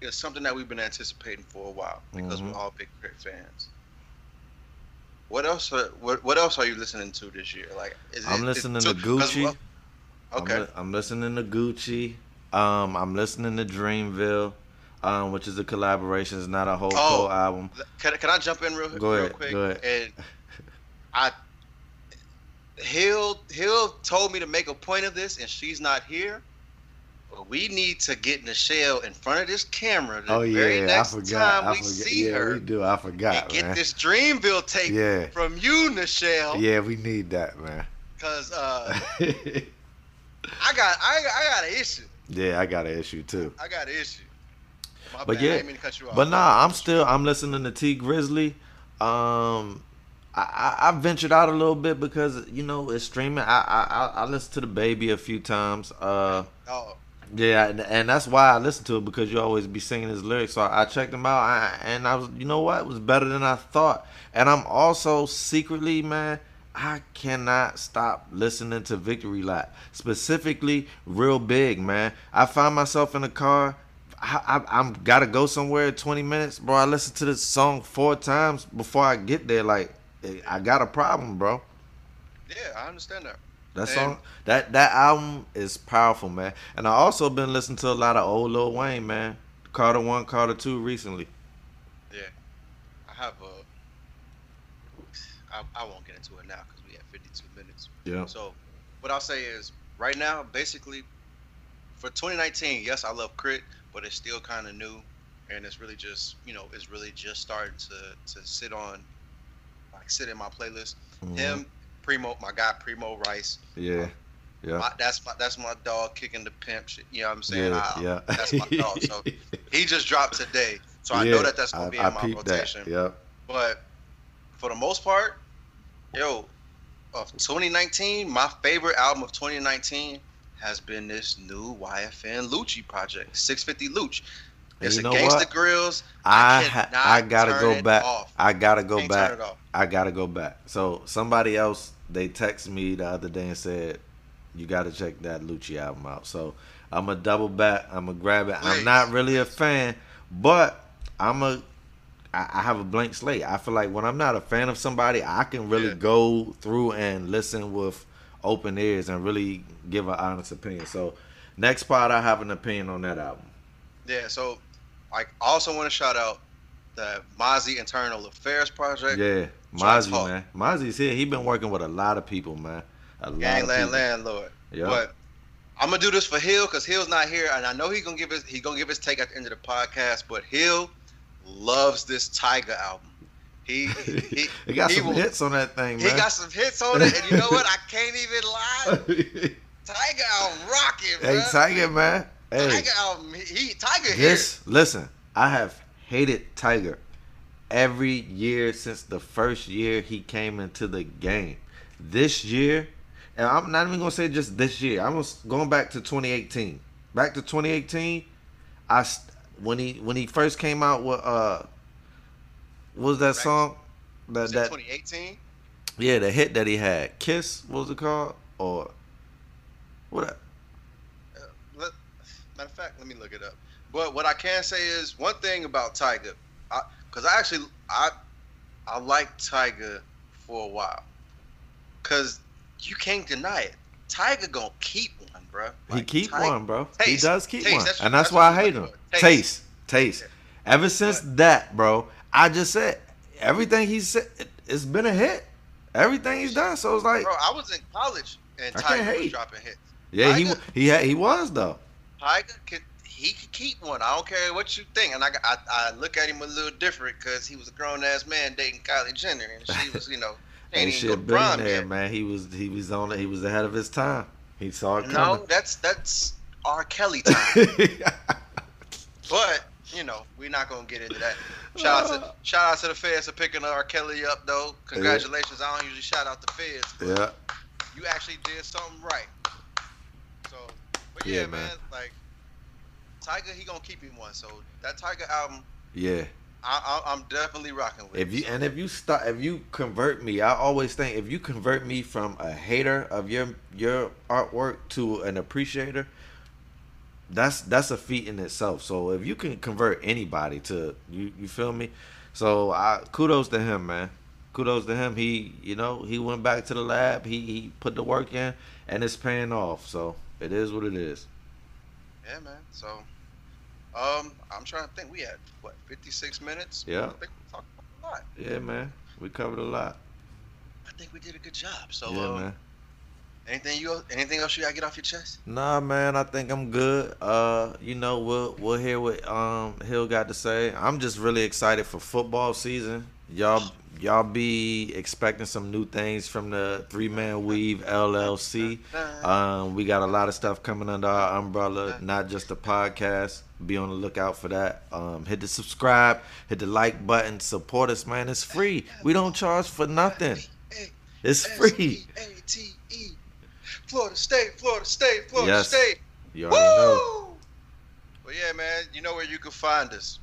It's something that we've been anticipating for a while because Mhm. we're all big K.R.I.T. fans. What else? Are, what, what else are you listening to this year? Like, is I'm it- listening it's to Gucci. well, I'm, Okay. li- I'm listening to Gucci. Um, I'm listening to Dreamville, um, which is a collaboration. It's not a whole Oh. album. Can, can I jump in real, Go real ahead, quick? go ahead. And I, Hill, Hill told me to make a point of this, and she's not here. But we need to get Nichelle in front of this camera the Oh yeah, very I forgot. time I we forgot. see yeah, her we do. I forgot, get man. this Dreamville tape Yeah, from you, Nichelle. yeah, we need that, man. Cause uh, I got I, I got an issue. Yeah, I got an issue too. I got an issue. My But bad. yeah, I mean to cut you off. But nah, I'm still I'm listening to Tee Grizzley. Um, I, I I ventured out a little bit because you know it's streaming. I I I- I listened to DaBaby a few times. Uh, Oh, yeah, and, and that's why I listen to it because you always be singing his lyrics. So I, I checked him out, I, and I was you know what it was better than I thought. And I'm also secretly man. I cannot stop listening to Victory Lap, specifically Real Big, man. I find myself in the car. I, I, I'm gotta go somewhere in 20 minutes, bro. I listen to this song four times before I get there. Like, eh, I got a problem, bro. yeah, I understand that. That And- song, that that album is powerful, man. And I also been listening to a lot of old Lil Wayne, man. Carter One, Carter Two, recently. Yeah, I have a. I, I won't into it now because we have 52 minutes. Yeah. So, what I'll say is, right now, basically, for 2019, yes, I love K.R.I.T., but it's still kind of new, and it's really just, you know, it's really just starting to to sit on, like, sit in my playlist. Mhm. Him, Primo, my guy Primo Rice. Yeah. Yeah. My, that's my that's my dog kicking the pimp shit. You know what I'm saying? yeah. I- yeah. That's my dog. So he just dropped today, so I Yeah, know that that's gonna I- be I in my peeped that. rotation. Yep. But for the most part, yo, of 2019, my favorite album of 2019 has been this new YFN Lucci project, 650 Luch. It's you know Gangsta what? Grills. I I I gotta go back. I gotta go Can't back. turn it off. I gotta go back. So somebody else they texted me the other day and said, "You gotta check that Lucci album out." So I'm a double back. I'm gonna grab it. I'm not really a fan, but I'm a. I I have a blank slate. I feel like when I'm not a fan of somebody, I can really Yeah. go through and listen with open ears and really give an honest opinion. So next part, I have an opinion on that album. Yeah, so I also want to shout out the Mozzy Internal Affairs project. Yeah, Mozzy, man. Mozzy's here. He been working with a lot of people, man. A lot of Gangland. Landlord. Yeah. But I'm gonna do this for Hill because Hill's not here, and I know he's gonna give his he's gonna give his take at the end of the podcast. But Hill loves this Tyga album. He he, he got he some will- hits on that thing, Man. he got some hits on it, and you know what? I can't even lie. Tyga album rocking, bro. hey, Tyga, man. Hey, Tyga album, he, Tyga here. listen. I have hated Tyga every year since the first year he came into the game. This year, and I'm not even gonna say just this year. I'm gonna- back to 2018. Back to 2018. I when he when he first came out with uh, what was that song? That that 2018. yeah, the hit that he had, Kiss. What was it called? Or what? Uh, let, matter of fact, let me look it up. But what I can say is one thing about Tyga, because I, actually I I like Tyga for a while, because you can't deny it. Tyga gonna keep bro. He keep one, bro. he does keep Taste. one, That's- and that's, that's why I hate him. Taste, Taste. taste. Ever since that, bro, I just said everything he said. It's been a hit. Everything he's done. So it's like, Bro, I was in college and I Tyga was hate. dropping hits. yeah, he Tyga- he had, he was though. Tyga could he could keep one. I don't care what you think. And I I, I look at him a little different because he was a grown ass man dating Kylie Jenner, and she was you know she Ain't ain't even go shit been there, yet. man. He was he was on it. He was ahead of his time. He saw it No, that's that's R. Kelly time. but you know we're not gonna get into that. Shout out to shout out to the feds for picking R. Kelly up though. Congratulations. I don't usually shout out the feds. But yeah, You actually did something right. So, but Yeah, yeah, man. man, like Tyga, he gonna keep him one. So that Tyga album, yeah. I, I, I'm definitely rocking with. If you and if you start if you convert me, I always think if you convert me from a hater of your your artwork to an appreciator, that's that's a feat in itself. So if you can convert anybody to you, you feel me? So I kudos to him, man. Kudos to him. He you know he went back to the lab. He he put the work in, and it's paying off. So it is what it is. yeah, man. So, um, I'm trying to think. We had what 56 minutes. Yeah. I think we talked about a lot. Yeah, man. We covered a lot. I think we did a good job. So, yeah, uh, man. anything you anything else you gotta get off your chest? Nah, man, I think I'm good. Uh, you know, we'll we'll hear what um Hill got to say. I'm just really excited for football season. Y'all y'all be expecting some new things from the Three Man Weave LLC. Um, we got a lot of stuff coming under our umbrella, not just the podcast. Be on the lookout for that. Um, hit the subscribe, hit the like button, support us, man. It's free. We don't charge for nothing. It's free. S-E-A-T-E. Florida State, Florida State, Florida Yes. State. You already know. Woo! Well, yeah, man. You know where you can find us.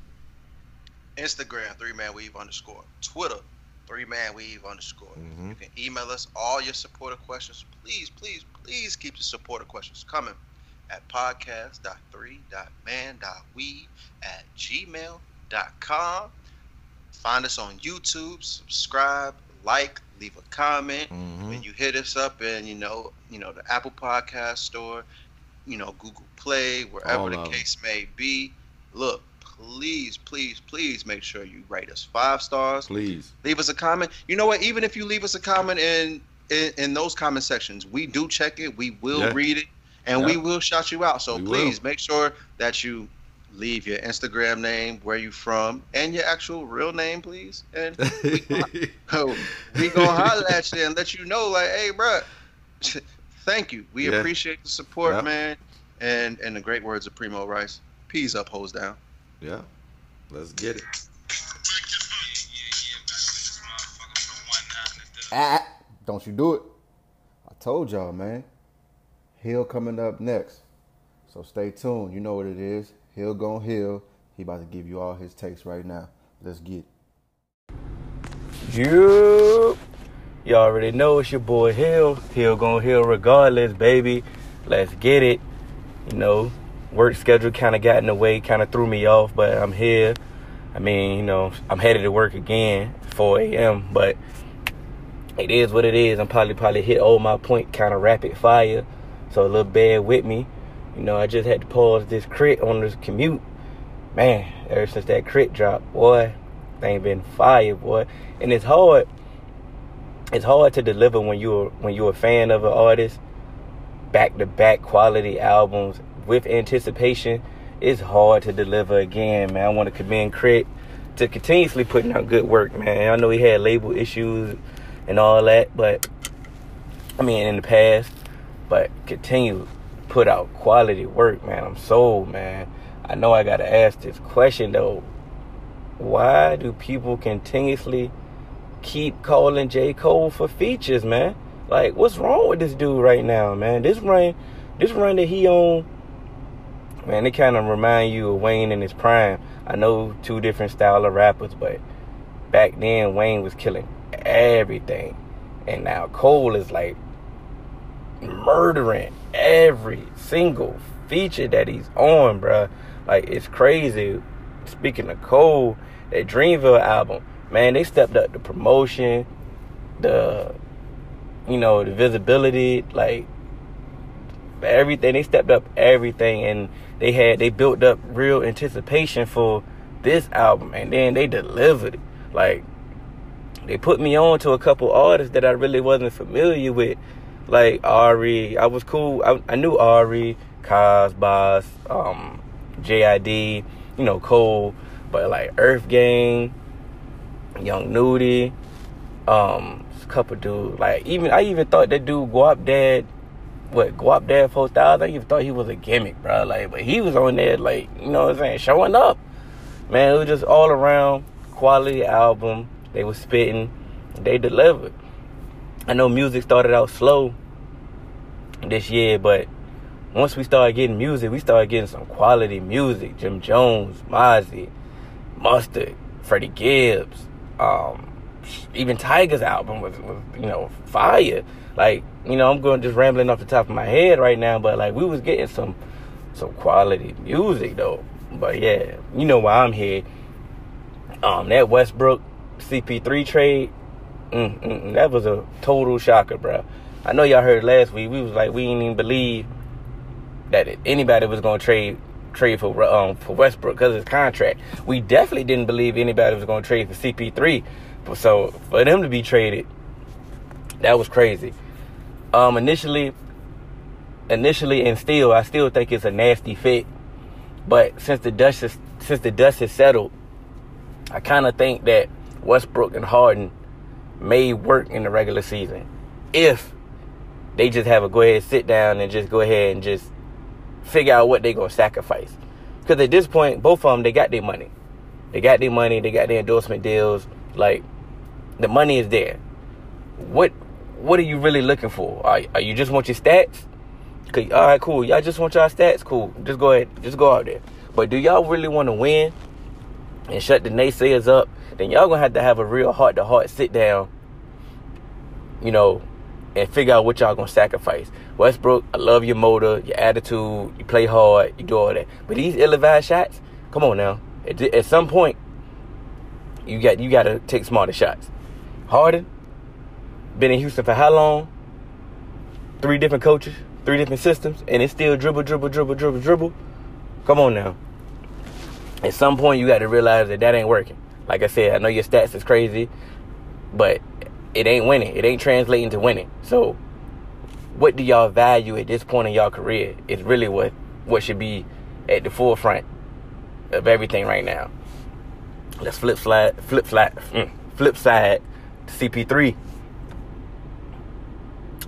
Instagram, three man weave underscore. Twitter, three man weave underscore. Mhm. You can email us all your supporter questions. Please, please, please keep the supporter questions coming at podcast.3.man.weave at gmail.com. Find us on YouTube, subscribe, like, leave a comment Mhm. when you hit us up in you know you know the Apple Podcast Store, you know Google Play, wherever All the case may be. Look, please, please, please make sure you rate us five stars. Please. Leave us a comment. You know what? Even if you leave us a comment in in, in those comment sections, we do check it. We will Yeah. read it, and Yeah. we will shout you out. So We please make sure that you leave your Instagram name, where you from, and your actual real name, please. And we gonna holler at you and let you know, like, hey, bro, thank you. We Yeah. appreciate the support, man. And and the great words of Primo Rice. Peas up, hoes down. Yeah. Let's get it. Ah, don't you do it. I told y'all, man. Hill coming up next. So stay tuned. You know what it is. Hill gon' Hill. He about to give you all his takes right now. Let's get it. You, you already know it's your boy Hill. Hill gon' Hill regardless, baby. Let's get it. You know, work schedule kind of got in the way, kind of threw me off, but I'm here. I mean, you know, I'm headed to work again, 4 a.m. But it is what it is. I'm probably probably hit all my point kind of rapid fire, so a little bad with me. You know, I just had to pause this K.R.I.T. on this commute. Man, ever since that K.R.I.T. drop, boy, thing been fire, boy. And it's hard. It's hard to deliver when you're when you're a fan of an artist, back to back quality albums with anticipation, it's hard to deliver again, man. I want to commend K.R.I.T. to continuously putting out good work, man. I know he had label issues and all that, but I mean in the past, but continue put out quality work, man. I'm sold, man. I know I gotta ask this question though. Why do people continuously keep calling J. Cole for features, man? Like, what's wrong with this dude right now, man? This run, this run that he on, man, it kind of remind you of Wayne in his prime. I know two different style of rappers, but back then Wayne was killing everything, and now Cole is like murdering every single feature that he's on, bruh. Like it's crazy. Speaking of Cole, that Dreamville album, man, they stepped up the promotion, the you know, the visibility, like everything. They stepped up everything and they had they built up real anticipation for this album and then they delivered it. Like they put me on to a couple artists that I really wasn't familiar with like Ari. I was cool. I, I knew Ari, Cozz, Bas, um, JID, you know, Cole, but like Earth Gang, Young Nudy, um, a couple dudes. Like even I even thought that dude Guap Dad, what Guap Dad four thousand. I even thought he was a gimmick, bro. Like, but he was on there, like you know what I'm saying, showing up. Man, it was just all around quality album. They was spitting, they delivered. I know music started out slow this year, but once we started getting music, we started getting some quality music. Jim Jones, Mozzy, Mustard, Freddie Gibbs, um, even Tyga's album was, was, you know, fire. Like, you know, I'm going just rambling off the top of my head right now, but like we was getting some some quality music though. But yeah, you know why I'm here. Um, that Westbrook CP3 trade, Mm, mm, mm, that was a total shocker, bro. I know y'all heard last week. We was like, we didn't even believe that anybody was gonna trade trade for um for Westbrook because his contract. We definitely didn't believe anybody was gonna trade for CP3. So for them to be traded, that was crazy. Um, initially, initially, and still, I still think it's a nasty fit. But since the dust is, since the dust has settled, I kind of think that Westbrook and Harden may work in the regular season if they just have a go ahead sit down and just go ahead and just figure out what they're gonna sacrifice. Because at this point, both of them they got their money, they got their money, they got their endorsement deals. Like the money is there. What what are you really looking for? Are, are you just want your stats? Okay, all right, cool. Y'all just want y'all stats? Cool. Just go ahead, just go out there. But do y'all really want to win and shut the naysayers up then y'all gonna have to have a real heart to heart sit down, you know, and figure out what y'all gonna sacrifice. Westbrook, I love your motor, your attitude, you play hard, you do all that. But these ill-advised shots, come on now. At, at some point, you got you got to take smarter shots. Harden been in Houston for how long? Three different coaches, three different systems, and it's still dribble, dribble, dribble, dribble, dribble. Come on now. At some point, you got to realize that that ain't working. Like I said, I know your stats is crazy, but it ain't winning. It ain't translating to winning. So, what do y'all value at this point in y'all career? Is really what what should be at the forefront of everything right now. Let's flip slide, flip slide, mm, flip side to CP3.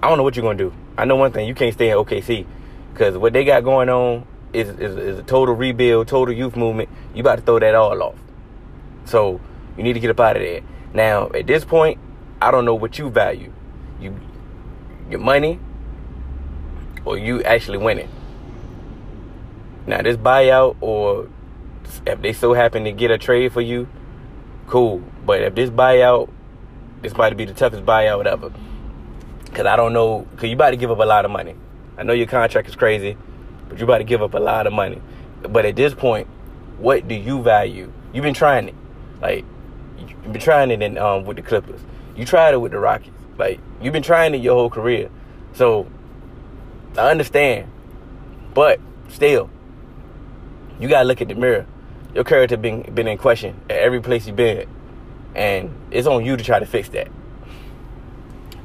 I don't know what you're gonna do. I know one thing: you can't stay at OKC because what they got going on is, is is a total rebuild, total youth movement. You about to throw that all off. So you need to get up out of there. Now, at this point, I don't know what you value. You your money or you actually winning. Now this buyout or if they so happen to get a trade for you, cool. But if this buyout, this might be the toughest buyout ever. Cause I don't know, cause you about to give up a lot of money. I know your contract is crazy, but you about to give up a lot of money. But at this point, what do you value? You've been trying it. Like you've been trying it in um, with the Clippers. You tried it with the Rockets. Like you've been trying it your whole career. So I understand, but still, you gotta look at the mirror. Your character been been in question at every place you've been, and it's on you to try to fix that.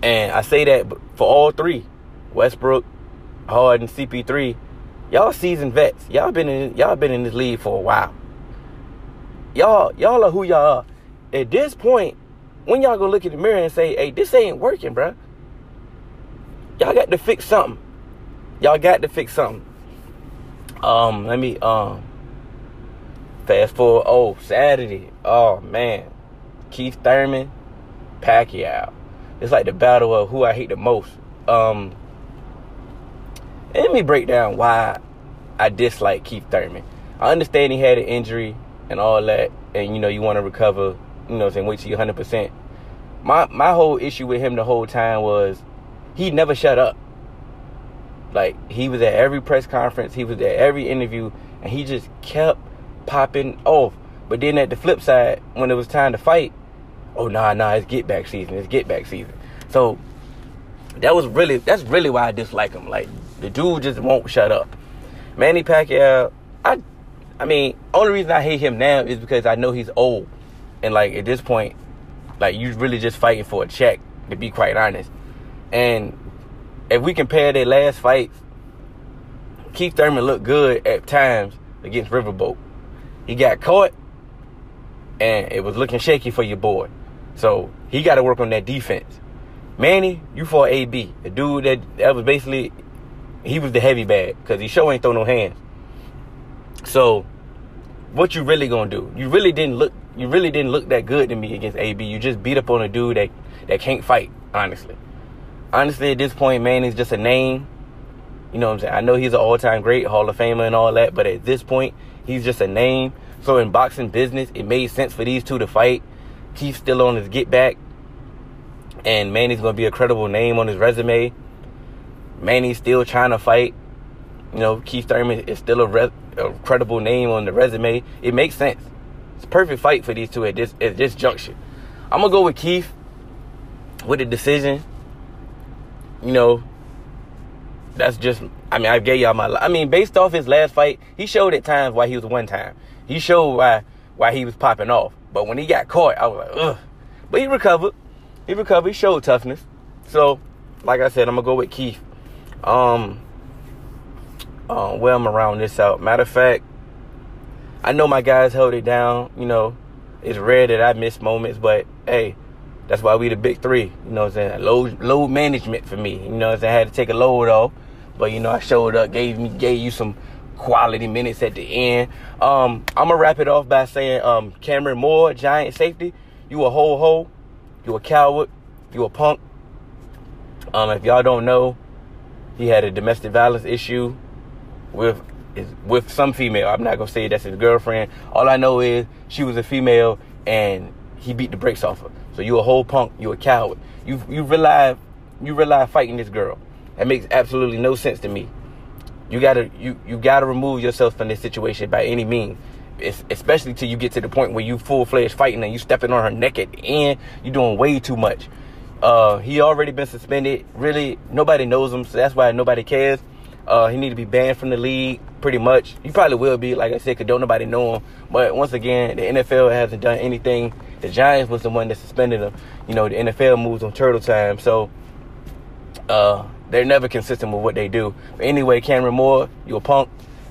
And I say that for all three, Westbrook, Harden, CP3, y'all seasoned vets. Y'all been in y'all been in this league for a while. Y'all y'all are who y'all are. At this point, when y'all gonna look in the mirror and say, "Hey, this ain't working, bruh. Y'all got to fix something. Y'all got to fix something." Um, let me um fast forward. Oh, Saturday. Oh man, Keith Thurman, Pacquiao. It's like the battle of who I hate the most. Um, let me break down why I dislike Keith Thurman. I understand he had an injury and all that, and you know you want to recover. You know, saying wait till you're 100. percent My my whole issue with him the whole time was he never shut up. Like he was at every press conference, he was at every interview, and he just kept popping off. But then at the flip side, when it was time to fight, oh nah nah, it's get back season, it's get back season. So that was really that's really why I dislike him. Like the dude just won't shut up. Manny Pacquiao, I I mean, only reason I hate him now is because I know he's old. And like at this point, like you really just fighting for a check, to be quite honest. And if we compare their last fights, Keith Thurman looked good at times against Riverboat. He got caught and it was looking shaky for your boy. So he got to work on that defense. Manny, you fought AB, the dude that that was basically he was the heavy bag because he sure ain't throw no hands. So what you really gonna do? You really didn't look you really didn't look that good to me against AB. You just beat up on a dude that that can't fight, honestly. Honestly, at this point, Manny's just a name. You know what I'm saying? I know he's an all-time great Hall of Famer and all that, but at this point, he's just a name. So in boxing business, it made sense for these two to fight. Keith's still on his get back and Manny's gonna be a credible name on his resume. Manny's still trying to fight. You know, Keith Thurman is still a, a credible name on the resume. It makes sense. It's a perfect fight for these two at this at this junction. I'm gonna go with Keith with the decision. You know, that's just. I mean, I gave y'all my. I mean, based off his last fight, he showed at times why he was one time. He showed why why he was popping off. But when he got caught, I was like, ugh. But he recovered he recovered. He showed toughness. So, like I said, I'm gonna go with Keith. Um, uh, well, I'm around this out. Matter of fact, I know my guys held it down. You know, it's rare that I miss moments, but hey, that's why we the big three. You know what I'm saying? Load load management for me. You know what I'm saying? I had to take a load off. But you know, I showed up, gave me gave you some quality minutes at the end. Um, I'm gonna wrap it off by saying, um, Kamrin Moore, giant safety, you a whole hole. You a coward. You a punk. Um, if y'all don't know, he had a domestic violence issue with with some female. I'm not gonna say that's his girlfriend. All I know is she was a female and he beat the brakes off her. So you a whole punk. You a coward. You you rely you rely fighting this girl. That makes absolutely no sense to me. You gotta you you gotta remove yourself from this situation by any means especially till you get to the point where you full fledged fighting and you stepping on her neck at the end. You're doing way too much. Uh, he already been suspended. Really, nobody knows him, so that's why nobody cares. Uh, he need to be banned from the league, pretty much. He probably will be, like I said, because don't nobody know him. But once again, the NFL hasn't done anything. The Giants was the one that suspended him. You know, the NFL moves on turtle time, so uh, they're never consistent with what they do. But anyway, Kamrin Moore, you a punk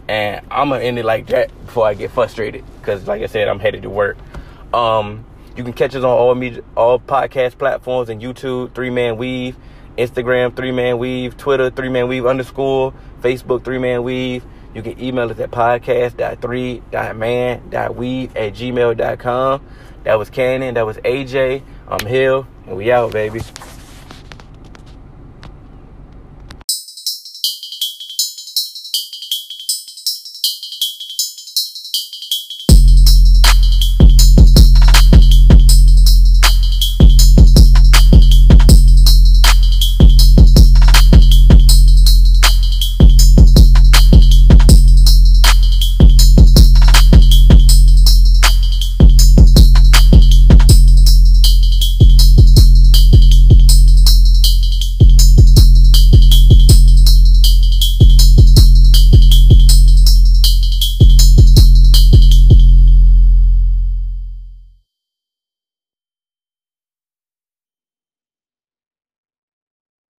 and I'm gonna end it like that before I get frustrated because, like I said, I'm headed to work. Um, you can catch us on all media, all podcast platforms and YouTube, Three Man Weave, Instagram, Three Man Weave, Twitter, Three Man Weave underscore, Facebook, Three Man Weave. You can email us at podcast.3.man.weave at gmail.com. That was Cannon. That was AJ. I'm Hill. And we out, baby.